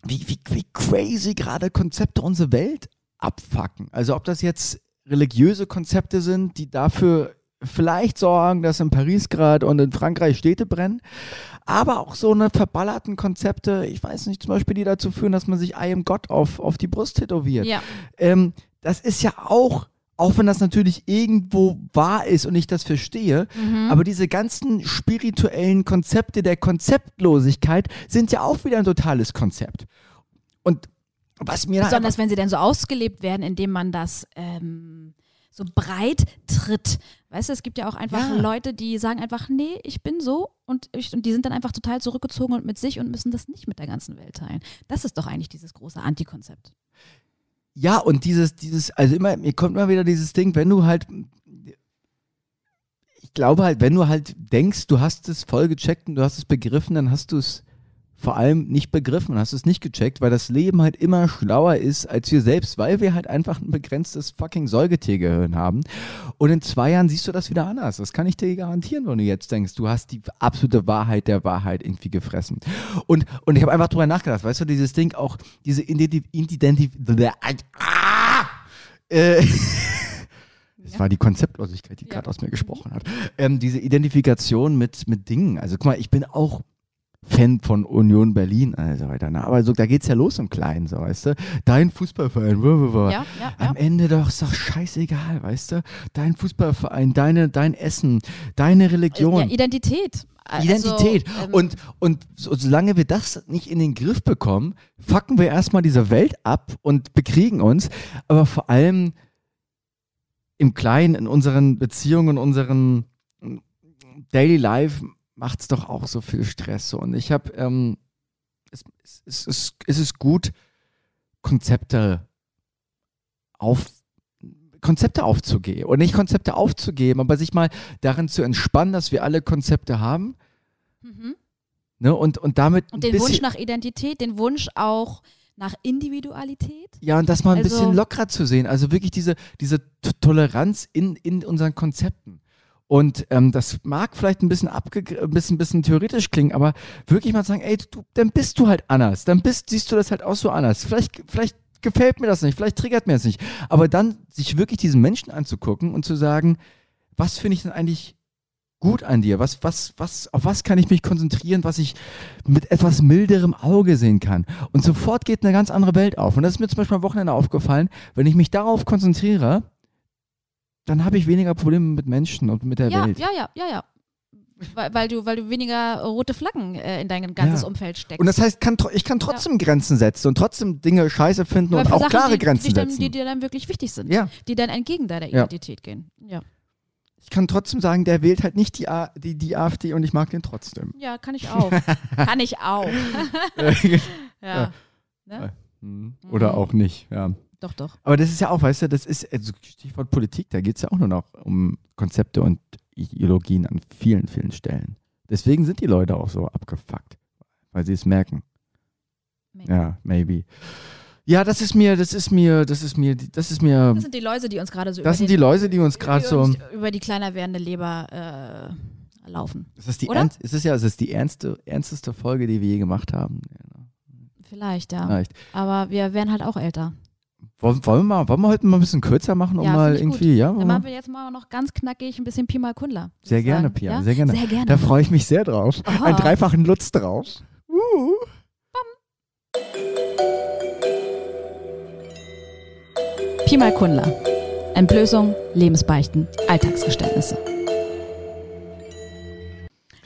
wie, wie, wie crazy gerade Konzepte unsere Welt abfacken. Also ob das jetzt religiöse Konzepte sind, die dafür vielleicht sorgen, dass in Paris gerade und in Frankreich Städte brennen, aber auch so eine verballerten Konzepte, ich weiß nicht, zum Beispiel, die dazu führen, dass man sich I am Gott auf, auf die Brust tätowiert. ja. Ähm, das ist ja auch, auch wenn das natürlich irgendwo wahr ist und ich das verstehe, Mhm. aber diese ganzen spirituellen Konzepte der Konzeptlosigkeit sind ja auch wieder ein totales Konzept. Und was mir Besonders wenn sie denn so ausgelebt werden, indem man das ähm, so breit tritt. Weißt du, es gibt ja auch einfach Ja. Leute, die sagen einfach, nee, ich bin so und, ich, und die sind dann einfach total zurückgezogen und mit sich und müssen das nicht mit der ganzen Welt teilen. Das ist doch eigentlich dieses große Antikonzept. Ja, und dieses, dieses, also immer, mir kommt immer wieder dieses Ding, wenn du halt, ich glaube halt, wenn du halt denkst, du hast es voll gecheckt und du hast es begriffen, dann hast du es vor allem nicht begriffen, hast es nicht gecheckt, weil das Leben halt immer schlauer ist als wir selbst, weil wir halt einfach ein begrenztes fucking Säugetiergehirn haben. Und in zwei Jahren siehst du das wieder anders. Das kann ich dir garantieren, wenn du jetzt denkst, du hast die absolute Wahrheit der Wahrheit irgendwie gefressen. Und, und ich habe einfach drüber nachgedacht, weißt du, dieses Ding auch, diese Identif ah! äh, Das war die Konzeptlosigkeit, die Ja. gerade aus mir gesprochen hat. Ähm, diese Identifikation mit, mit Dingen. Also guck mal, ich bin auch Fan von Union Berlin und so weiter. Ne? Aber so, da geht's ja los im Kleinen, so, weißt du? Dein Fußballverein, wuh, wuh, wuh. Ja, ja, ja. Am Ende doch ist doch scheißegal, weißt du? Dein Fußballverein, deine, dein Essen, deine Religion. Ja, Identität. Also, Identität. ähm, und, und so, solange wir das nicht in den Griff bekommen, fucken wir erstmal diese Welt ab und bekriegen uns. Aber vor allem im Kleinen, in unseren Beziehungen, in unseren Daily Life macht es doch auch so viel Stress. Und ich habe, ähm, es, es, es, es, ist gut, Konzepte auf Konzepte aufzugeben. Und nicht Konzepte aufzugeben, aber sich mal darin zu entspannen, dass wir alle Konzepte haben. mhm. Ne? Und, und damit Und den Wunsch nach Identität, den Wunsch auch nach Individualität. ja, und das mal ein also- bisschen lockerer zu sehen. Also wirklich diese, diese Toleranz in, in unseren Konzepten. Und ähm, das mag vielleicht ein bisschen, ein bisschen, bisschen theoretisch klingen, aber wirklich mal sagen, ey, du, dann bist du halt anders. Dann bist, siehst du das halt auch so anders. Vielleicht, vielleicht gefällt mir das nicht, vielleicht triggert mir das nicht. Aber dann sich wirklich diesen Menschen anzugucken und zu sagen, was finde ich denn eigentlich gut an dir? Was, was, was, auf was kann ich mich konzentrieren, was ich mit etwas milderem Auge sehen kann? Und sofort geht eine ganz andere Welt auf. Und das ist mir zum Beispiel am Wochenende aufgefallen, wenn ich mich darauf konzentriere, dann habe ich weniger Probleme mit Menschen und mit der Ja, Welt. ja, ja, ja, ja. Weil, weil, du, weil du weniger rote Flaggen äh, in dein ganzes Ja. Umfeld steckst. Und das heißt, kann, ich kann trotzdem Grenzen setzen und trotzdem Dinge scheiße finden Aber und auch Sachen, klare die, Grenzen die, dann, setzen. die dir dann wirklich wichtig sind. ja, Die dann entgegen deiner Ja. Identität gehen. Ja. ich kann trotzdem sagen, der wählt halt nicht die, A die, die AfD und ich mag den trotzdem. Ja, kann ich auch. kann ich auch. ja. Ne? Hm, Oder Mhm. auch nicht, ja. Doch, doch. Aber das ist ja auch, weißt du, das ist, also Stichwort Politik, da geht es ja auch nur noch um Konzepte und Ideologien an vielen, vielen Stellen. Deswegen sind die Leute auch so abgefuckt, weil sie es merken. Maybe. Ja, maybe. Ja, das ist mir, das ist mir, das ist mir, das ist mir, Das sind die Läuse, die uns gerade so das sind die Leute, die uns gerade so. über die kleiner werdende Leber äh, laufen. Ist das die Oder? ernst, ist es ja, ist es die ernste, ernsteste Folge, die wir je gemacht haben? Vielleicht, ja. Vielleicht. Aber wir werden halt auch älter. Wollen, wollen, wir mal, wollen wir heute mal ein bisschen kürzer machen, um Ja, mal ich gut. irgendwie, ja? Dann machen wir jetzt mal noch ganz knackig ein bisschen Pi mal Kundler. Sehr gerne. Pia, Ja? sehr gerne. Sehr gerne. Da freue ich mich sehr drauf. Aha. Einen dreifachen Lutz drauf. Uh. Pi mal Kundler. Entblößung, Lebensbeichten, Alltagsgeständnisse.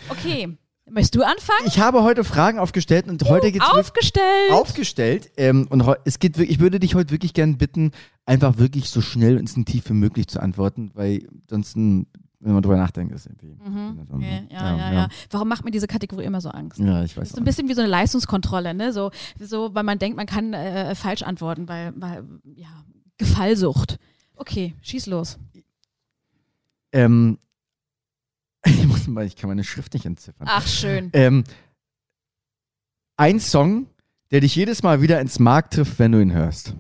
Okay. Möchtest du anfangen? Ich habe heute Fragen aufgestellt und heute geht's wirklich- Aufgestellt. aufgestellt. Ähm, und es geht wirklich, ich würde dich heute wirklich gern bitten, einfach wirklich so schnell und instinktiv wie möglich zu antworten, weil sonst, wenn man drüber nachdenkt, ist irgendwie. Mhm. so- Okay, ja, ja, ja, Warum macht mir diese Kategorie immer so Angst? Ja, ich Das weiß ist auch ein bisschen wie so eine Leistungskontrolle, ne? So, so weil man denkt, man kann äh, falsch antworten, weil, weil ja, Gefallsucht. Okay, schieß los. Ähm, ich, muss mal, ich kann meine Schrift nicht entziffern. Ach, schön. Ähm, ein Song, der dich jedes Mal wieder ins Mark trifft, wenn du ihn hörst.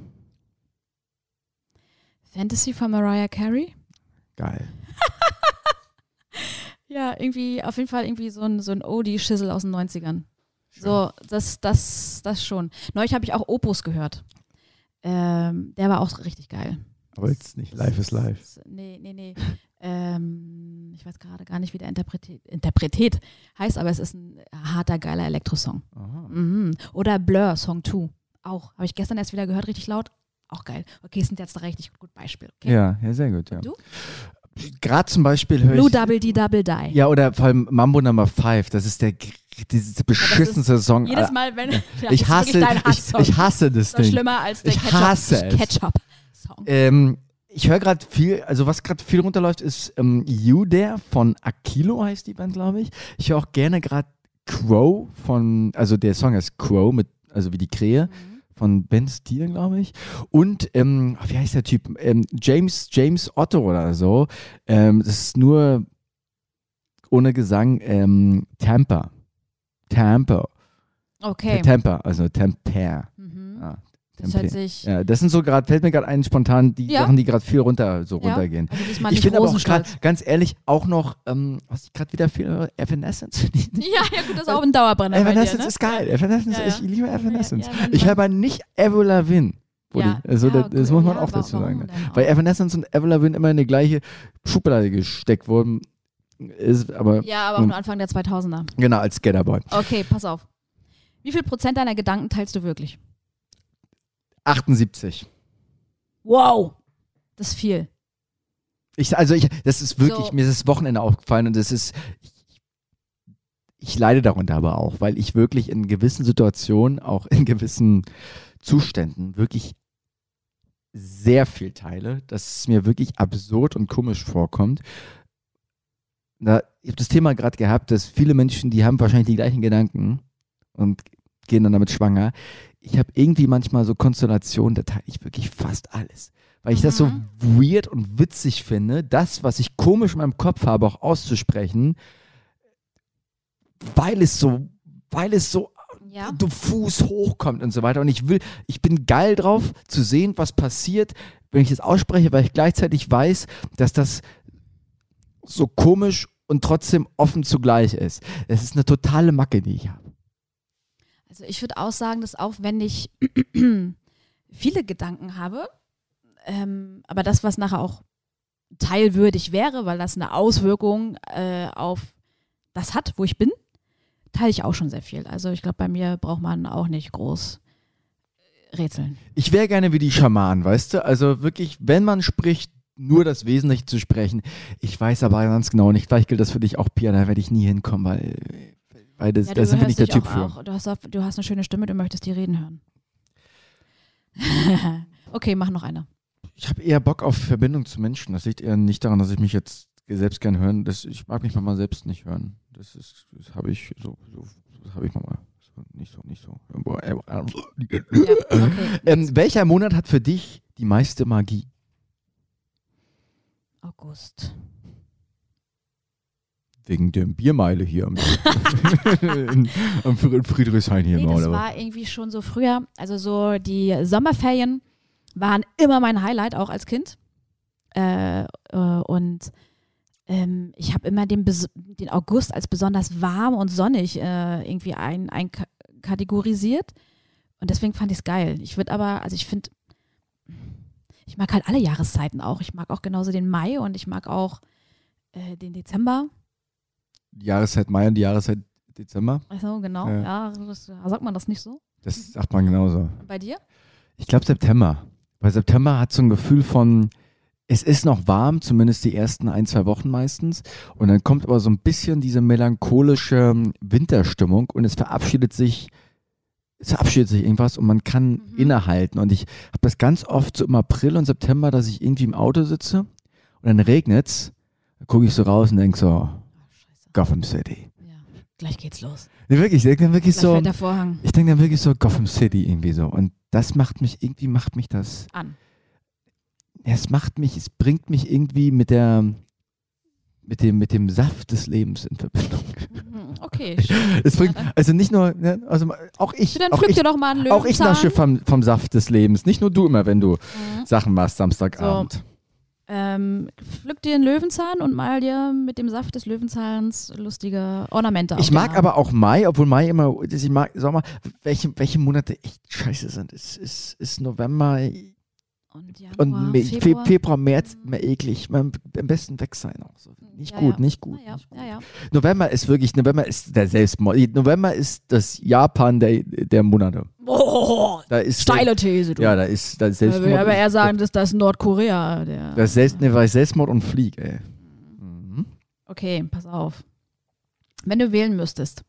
Fantasy von Mariah Carey? Geil. Ja, irgendwie, auf jeden Fall irgendwie so ein, so ein Oldie-Schissel aus den 90ern. So, das, das, das schon. Neulich habe ich auch Opus gehört. Ähm, der war auch richtig geil. Aber jetzt nicht Life is Life. Nee, nee, nee. ähm, ich weiß gerade gar nicht, wie der Interpretet, Interpretet heißt, aber es ist ein harter, geiler Elektrosong. Mhm. Oder Blur, Song 2. Auch. Habe ich gestern erst wieder gehört, richtig laut. Auch geil. Okay, sind jetzt ein richtig gut Beispiel. Okay. Ja, ja, sehr gut, ja. Du? Gerade zum Beispiel höre Blue ich. Double D Double Die. Ja, oder vor allem Mambo Number 5. Das ist der diese beschissenste Song. Jedes Mal, wenn. Ja, ich hasse, ich, ich hasse das Ding. schlimmer als der Ich Ketchup, hasse es. Ketchup-Song. Ähm, ich höre gerade viel, also was gerade viel runterläuft, ist ähm, You There von Akilo heißt die Band, glaube ich. Ich höre auch gerne gerade Crow von, also der Song heißt Crow, mit, also wie die Krähe, Mhm. von Ben Steele, glaube ich. Und, ähm, wie heißt der Typ? Ähm, James, James Otto oder so. Ähm, das ist nur ohne Gesang ähm, Tampa. Tampa. Okay. Temper, also Temper. Mhm. Das hört sich. Ja, das sind so gerade, fällt mir gerade ein spontan die Ja. Sachen, die gerade viel runter, so Ja. runtergehen. Also Ich finde aber auch gerade, ganz ehrlich, auch noch, ähm, was ich gerade wieder viel höre, Evanescence. Ja, ja, gut, das ist auch ein Dauerbrenner bei dir, Evanescence ne? ist geil. Evanescence, ich liebe Evanescence. Ich höre aber nicht Avril Lavigne. Ja. Also Ja, das, das gut. muss man Ja, auch dazu sagen. auch? Weil Evanescence und Avril Lavigne immer in die gleiche Schublade gesteckt wurden. Ist aber, Ja, aber auch nur Anfang der 2000er. genau, als Skaterboy. Okay, pass auf. Wie viel Prozent deiner Gedanken teilst du wirklich? 78. Wow! Das ist viel. Ich, also ich, das ist wirklich, So. mir ist das Wochenende aufgefallen und das ist, ich, ich leide darunter aber auch, weil ich wirklich in gewissen Situationen, auch in gewissen Zuständen wirklich sehr viel teile, dass es mir wirklich absurd und komisch vorkommt. Da, ich habe das Thema gerade gehabt, dass viele Menschen, die haben wahrscheinlich die gleichen Gedanken und gehen dann damit schwanger. Ich habe irgendwie manchmal so Konstellationen, da teile ich wirklich fast alles. Weil ich das so Mhm. weird und witzig finde, das, was ich komisch in meinem Kopf habe, auch auszusprechen, weil es so, weil es so Ja. diffus hochkommt und so weiter. Und ich will, ich bin geil drauf zu sehen, was passiert, wenn ich es ausspreche, weil ich gleichzeitig weiß, dass das so komisch und trotzdem offen zugleich ist. Es ist eine totale Macke, die ich habe. Also ich würde auch sagen, dass auch wenn ich viele Gedanken habe, ähm, aber das, was nachher auch teilwürdig wäre, weil das eine Auswirkung äh, auf das hat, wo ich bin, teile ich auch schon sehr viel. Also ich glaube, bei mir braucht man auch nicht groß äh, rätseln. Ich wäre gerne wie die Schamanen, weißt du? Also wirklich, wenn man spricht, nur das Wesentliche zu sprechen. Ich weiß aber ganz genau nicht, vielleicht gilt das für dich auch, Pia, da werde ich nie hinkommen, weil, weil das, Ja, da bin ich der dich Typ auch, für. auch. Du, hast auch, du hast eine schöne Stimme, du möchtest die reden hören. okay, mach noch eine. Ich habe eher Bock auf Verbindung zu Menschen. Das liegt eher nicht daran, dass ich mich jetzt selbst gern hören. Das, ich mag mich manchmal selbst nicht hören. Das ist, das habe ich so, so das habe ich manchmal so, nicht so, nicht so. Ja, okay. Ähm, welcher Monat hat für dich die meiste Magie? August. Wegen der Biermeile hier am, am Friedrichshain hier Nee, das aber- war irgendwie schon so früher. Also so die Sommerferien waren immer mein Highlight, auch als Kind. Äh, äh, und ähm, ich habe immer den, den August als besonders warm und sonnig äh, irgendwie ein, ein kategorisiert. Und deswegen fand ich es geil. Ich würde aber, also ich finde, ich mag halt alle Jahreszeiten auch. Ich mag auch genauso den Mai und ich mag auch äh, den Dezember. Die Jahreszeit Mai und die Jahreszeit Dezember. Also genau, Ja. ja, das, sagt man das nicht so? Das sagt man genauso. Bei dir? Ich glaube September. Weil September hat so ein Gefühl von, es ist noch warm, zumindest die ersten ein, zwei Wochen meistens. Und dann kommt aber so ein bisschen diese melancholische Winterstimmung und es verabschiedet sich, es verabschiedet sich irgendwas und man kann Mhm. innehalten. Und ich habe das ganz oft so im April und September, dass ich irgendwie im Auto sitze und dann regnet's. Dann gucke ich so raus und denke so. Gotham City. Ja. Gleich geht's los. Nee, wirklich, ich denke dann wirklich Gleich so, fällt der Vorhang ich denke dann wirklich so Gotham City irgendwie so. Und das macht mich, irgendwie macht mich das an. Es macht mich, es bringt mich irgendwie mit der, mit dem, mit dem Saft des Lebens in Verbindung. Mhm, Okay. Es bringt, also nicht nur, ne, also auch ich, Dann auch ich, dir doch mal einen auch ich nasche vom, vom Saft des Lebens. Nicht nur du immer, wenn du Mhm. Sachen machst Samstagabend. Ähm, pflück dir einen Löwenzahn und mal dir mit dem Saft des Löwenzahns lustige Ornamente auf Ich mag aber auch Mai, obwohl Mai immer, ich mag, sag mal, welche, welche Monate echt scheiße sind. Es ist, ist November Und, Januar, und Me- Fe- Februar. Februar, März immer eklig. Man, am besten weg sein auch so. Nicht Ja, gut, ja. nicht gut. Ja, nicht gut. November ist wirklich, November ist der Selbstmord. November ist das Japan der, der Monate. Oh, Da ist steile These, du. Ja, da ist, da ist Selbstmord. ich aber und- eher sagen, dass das Nordkorea der. Das ist Selbst, ne, weil Selbstmord und Flieg, ey. Mhm. Okay, pass auf. Wenn du wählen müsstest: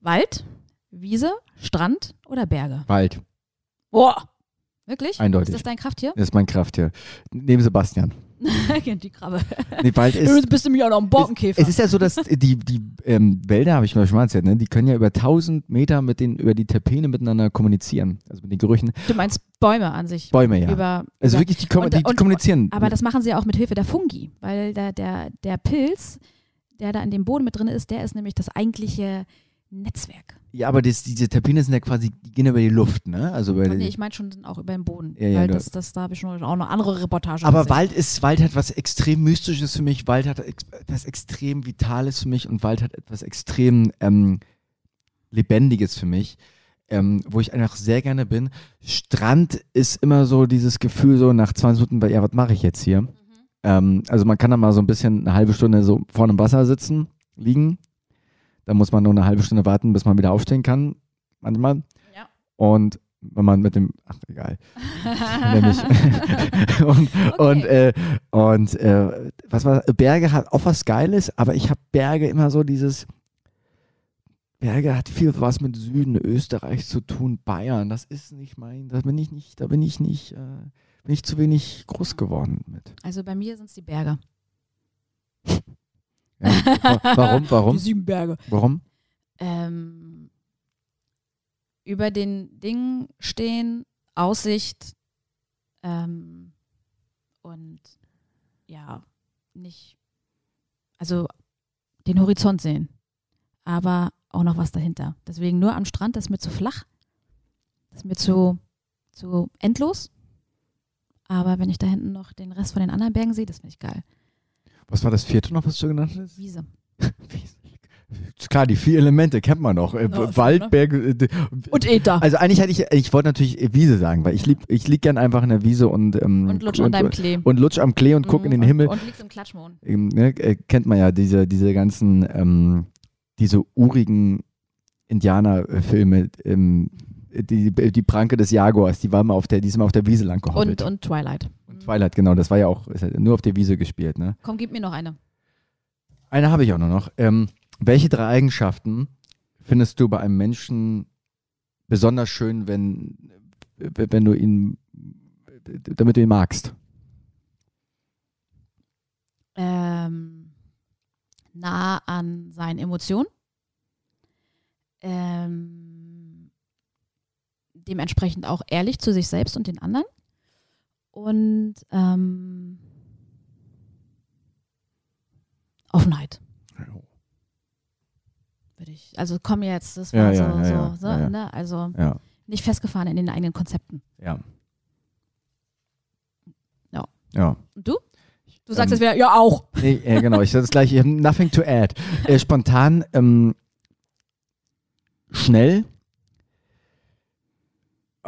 Wald, Wiese, Strand oder Berge? Wald, Boah. Wirklich? Eindeutig. Ist das dein Krafttier? das ist mein Krafttier. Neben Sebastian. Die Krabbe. Nee, Wald Du ist. bist nämlich auch noch ein Borkenkäfer. Es ist ja so, dass die, die ähm, Wälder, habe ich mal schon mal erzählt, ne, die können ja über 1000 Meter mit den, über die Terpene miteinander kommunizieren. Also mit den Gerüchen. du meinst Bäume an sich. Bäume, ja. Über, also über, wirklich, die, kommen, und- die, die und- kommunizieren. Aber das machen sie ja auch mit Hilfe der Fungi, weil der, der, der Pilz, der da in dem Boden mit drin ist, der ist nämlich das eigentliche Netzwerk. Ja, aber das, diese Terpene sind ja quasi, die gehen über die Luft, ne? Also über Nee, ich meine schon auch über den Boden. Ja, ja, weil du- das, das, da habe ich schon auch noch andere Reportagen Aber gesehen. Wald ist, Wald hat was extrem Mystisches für mich, Wald hat etwas extrem Vitales für mich und Wald hat etwas extrem ähm, Lebendiges für mich, ähm, wo ich einfach sehr gerne bin. Strand ist immer so dieses Gefühl, so nach 20 Minuten, ja, was mache ich jetzt hier? Ähm, also man kann da mal so ein bisschen eine halbe Stunde so vorne im Wasser sitzen, liegen. Da muss man nur eine halbe Stunde warten, bis man wieder aufstehen kann, manchmal. Ja. Und wenn man mit dem, ach egal, nämlich und, und, äh, und äh, was war Berge hat auch was Geiles, aber ich habe Berge immer so dieses Berge hat viel was mit Süden Österreich zu tun, Bayern, das ist nicht mein, da bin ich nicht, da bin ich nicht, äh, bin ich zu wenig groß geworden mit. Also bei mir sind es die Berge. Ja. Warum? Warum? Die sieben Berge. Warum? Ähm, über den Dingen stehen, Aussicht ähm, und ja, nicht, also den Horizont sehen, aber auch noch was dahinter. Deswegen nur am Strand, das ist mir zu flach, das ist mir zu, zu endlos. Aber wenn ich da hinten noch den Rest von den anderen Bergen sehe, das finde ich geil. Was war das vierte noch, was du genannt hast? Wiese. Klar, die vier Elemente kennt man noch. Äh, Ja, Wald, ne? Berge. äh, Und Ether. Also eigentlich hätte ich, ich wollte natürlich Wiese sagen, weil ich lieb, ich lieg gern einfach in der Wiese und ähm, Und lutsch an deinem Klee. und lutsch am Klee und guck in den Mhm, Himmel. Und, und liegst im Klatschmond. Ähm, ne, äh, kennt man ja diese, diese ganzen, ähm, diese urigen Indianerfilme, ähm, die, die Pranke des Jaguars, die war mal auf der, die ist mal auf der Wiese lang Und, gehoppelt. und Twilight. Und Twilight, genau, das war ja auch halt nur auf der Wiese gespielt, ne? Komm, gib mir noch eine. Eine habe ich auch nur noch. Ähm, welche drei Eigenschaften findest du bei einem Menschen besonders schön, wenn, wenn du ihn, damit du ihn magst? Ähm, nah an seinen Emotionen. Ähm, dementsprechend auch ehrlich zu sich selbst und den anderen. Und ähm, Offenheit. Würde ich. Also komm jetzt, das war Ja, so, ja, so, ja, so. Ne? also nicht festgefahren in den eigenen Konzepten. ja. Ja. Ja. Und du? Du sagst Ähm, es wieder, ja auch. Nee, ja, genau, ich sage das gleich, ich habe nothing to add. Äh, spontan, ähm, schnell,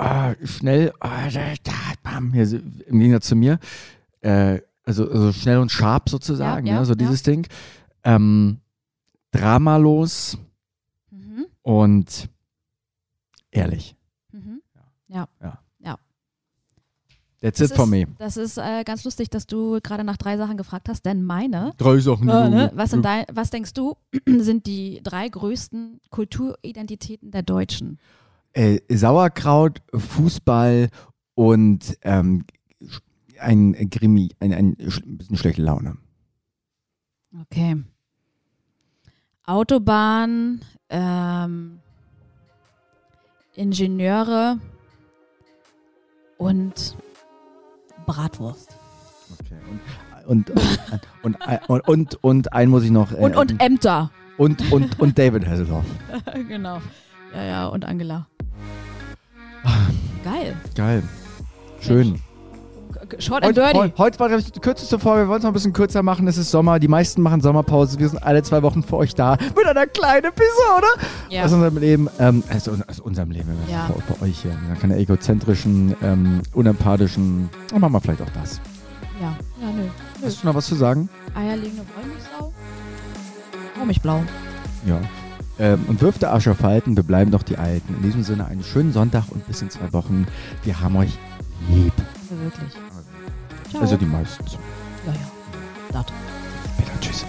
ah, schnell, ah, da, da, bam, hier, so, im Gegensatz zu mir, äh, also, also schnell und sharp sozusagen, Ja, ja, ja, so ja. dieses Ding. Ähm, dramalos Mhm. und ehrlich. Mhm. Ja. Ja. Ja. Ja. That's Das it for ist- me. Das ist äh, ganz lustig, dass du gerade nach drei Sachen gefragt hast, denn meine, Drei Sachen. äh, ne, was, sind dein, was denkst du, sind die drei größten Kulturidentitäten der Deutschen? Äh, Sauerkraut, Fußball und ähm, ein Grimi, ein, ein sch- bisschen schlechte Laune. Okay. Autobahn, ähm, Ingenieure und Bratwurst. Okay. Und, und, und, und, und, einen muss ich noch. Und, und Ämter. und, und, und David Hasselhoff. genau. Ja, ja, und Angela. Geil. Geil. Schön. Short and Heute, dirty. heu- heute war glaube ich, die kürzeste Folge. Wir wollen es noch ein bisschen kürzer machen. Es ist Sommer. Die meisten machen Sommerpause. Wir sind alle zwei Wochen für euch da. Mit einer kleinen Episode Ja. aus unserem Leben. Ähm, also aus unserem Leben. Ja. Bei, bei euch hier. Ja, keine egozentrischen, ähm, unempathischen. Und machen wir vielleicht auch das. ja. Ja, nö. Hast du noch was zu sagen? Eierlegende Wollmilchsau. Honigblau. Ja. Ähm, und der Asche auf Halten, wir bleiben doch die Alten. In diesem Sinne einen schönen Sonntag und bis in zwei Wochen. Wir haben euch lieb. Also wirklich. Ciao. Also die meisten. Ja, ja. Datum. Später. Tschüss.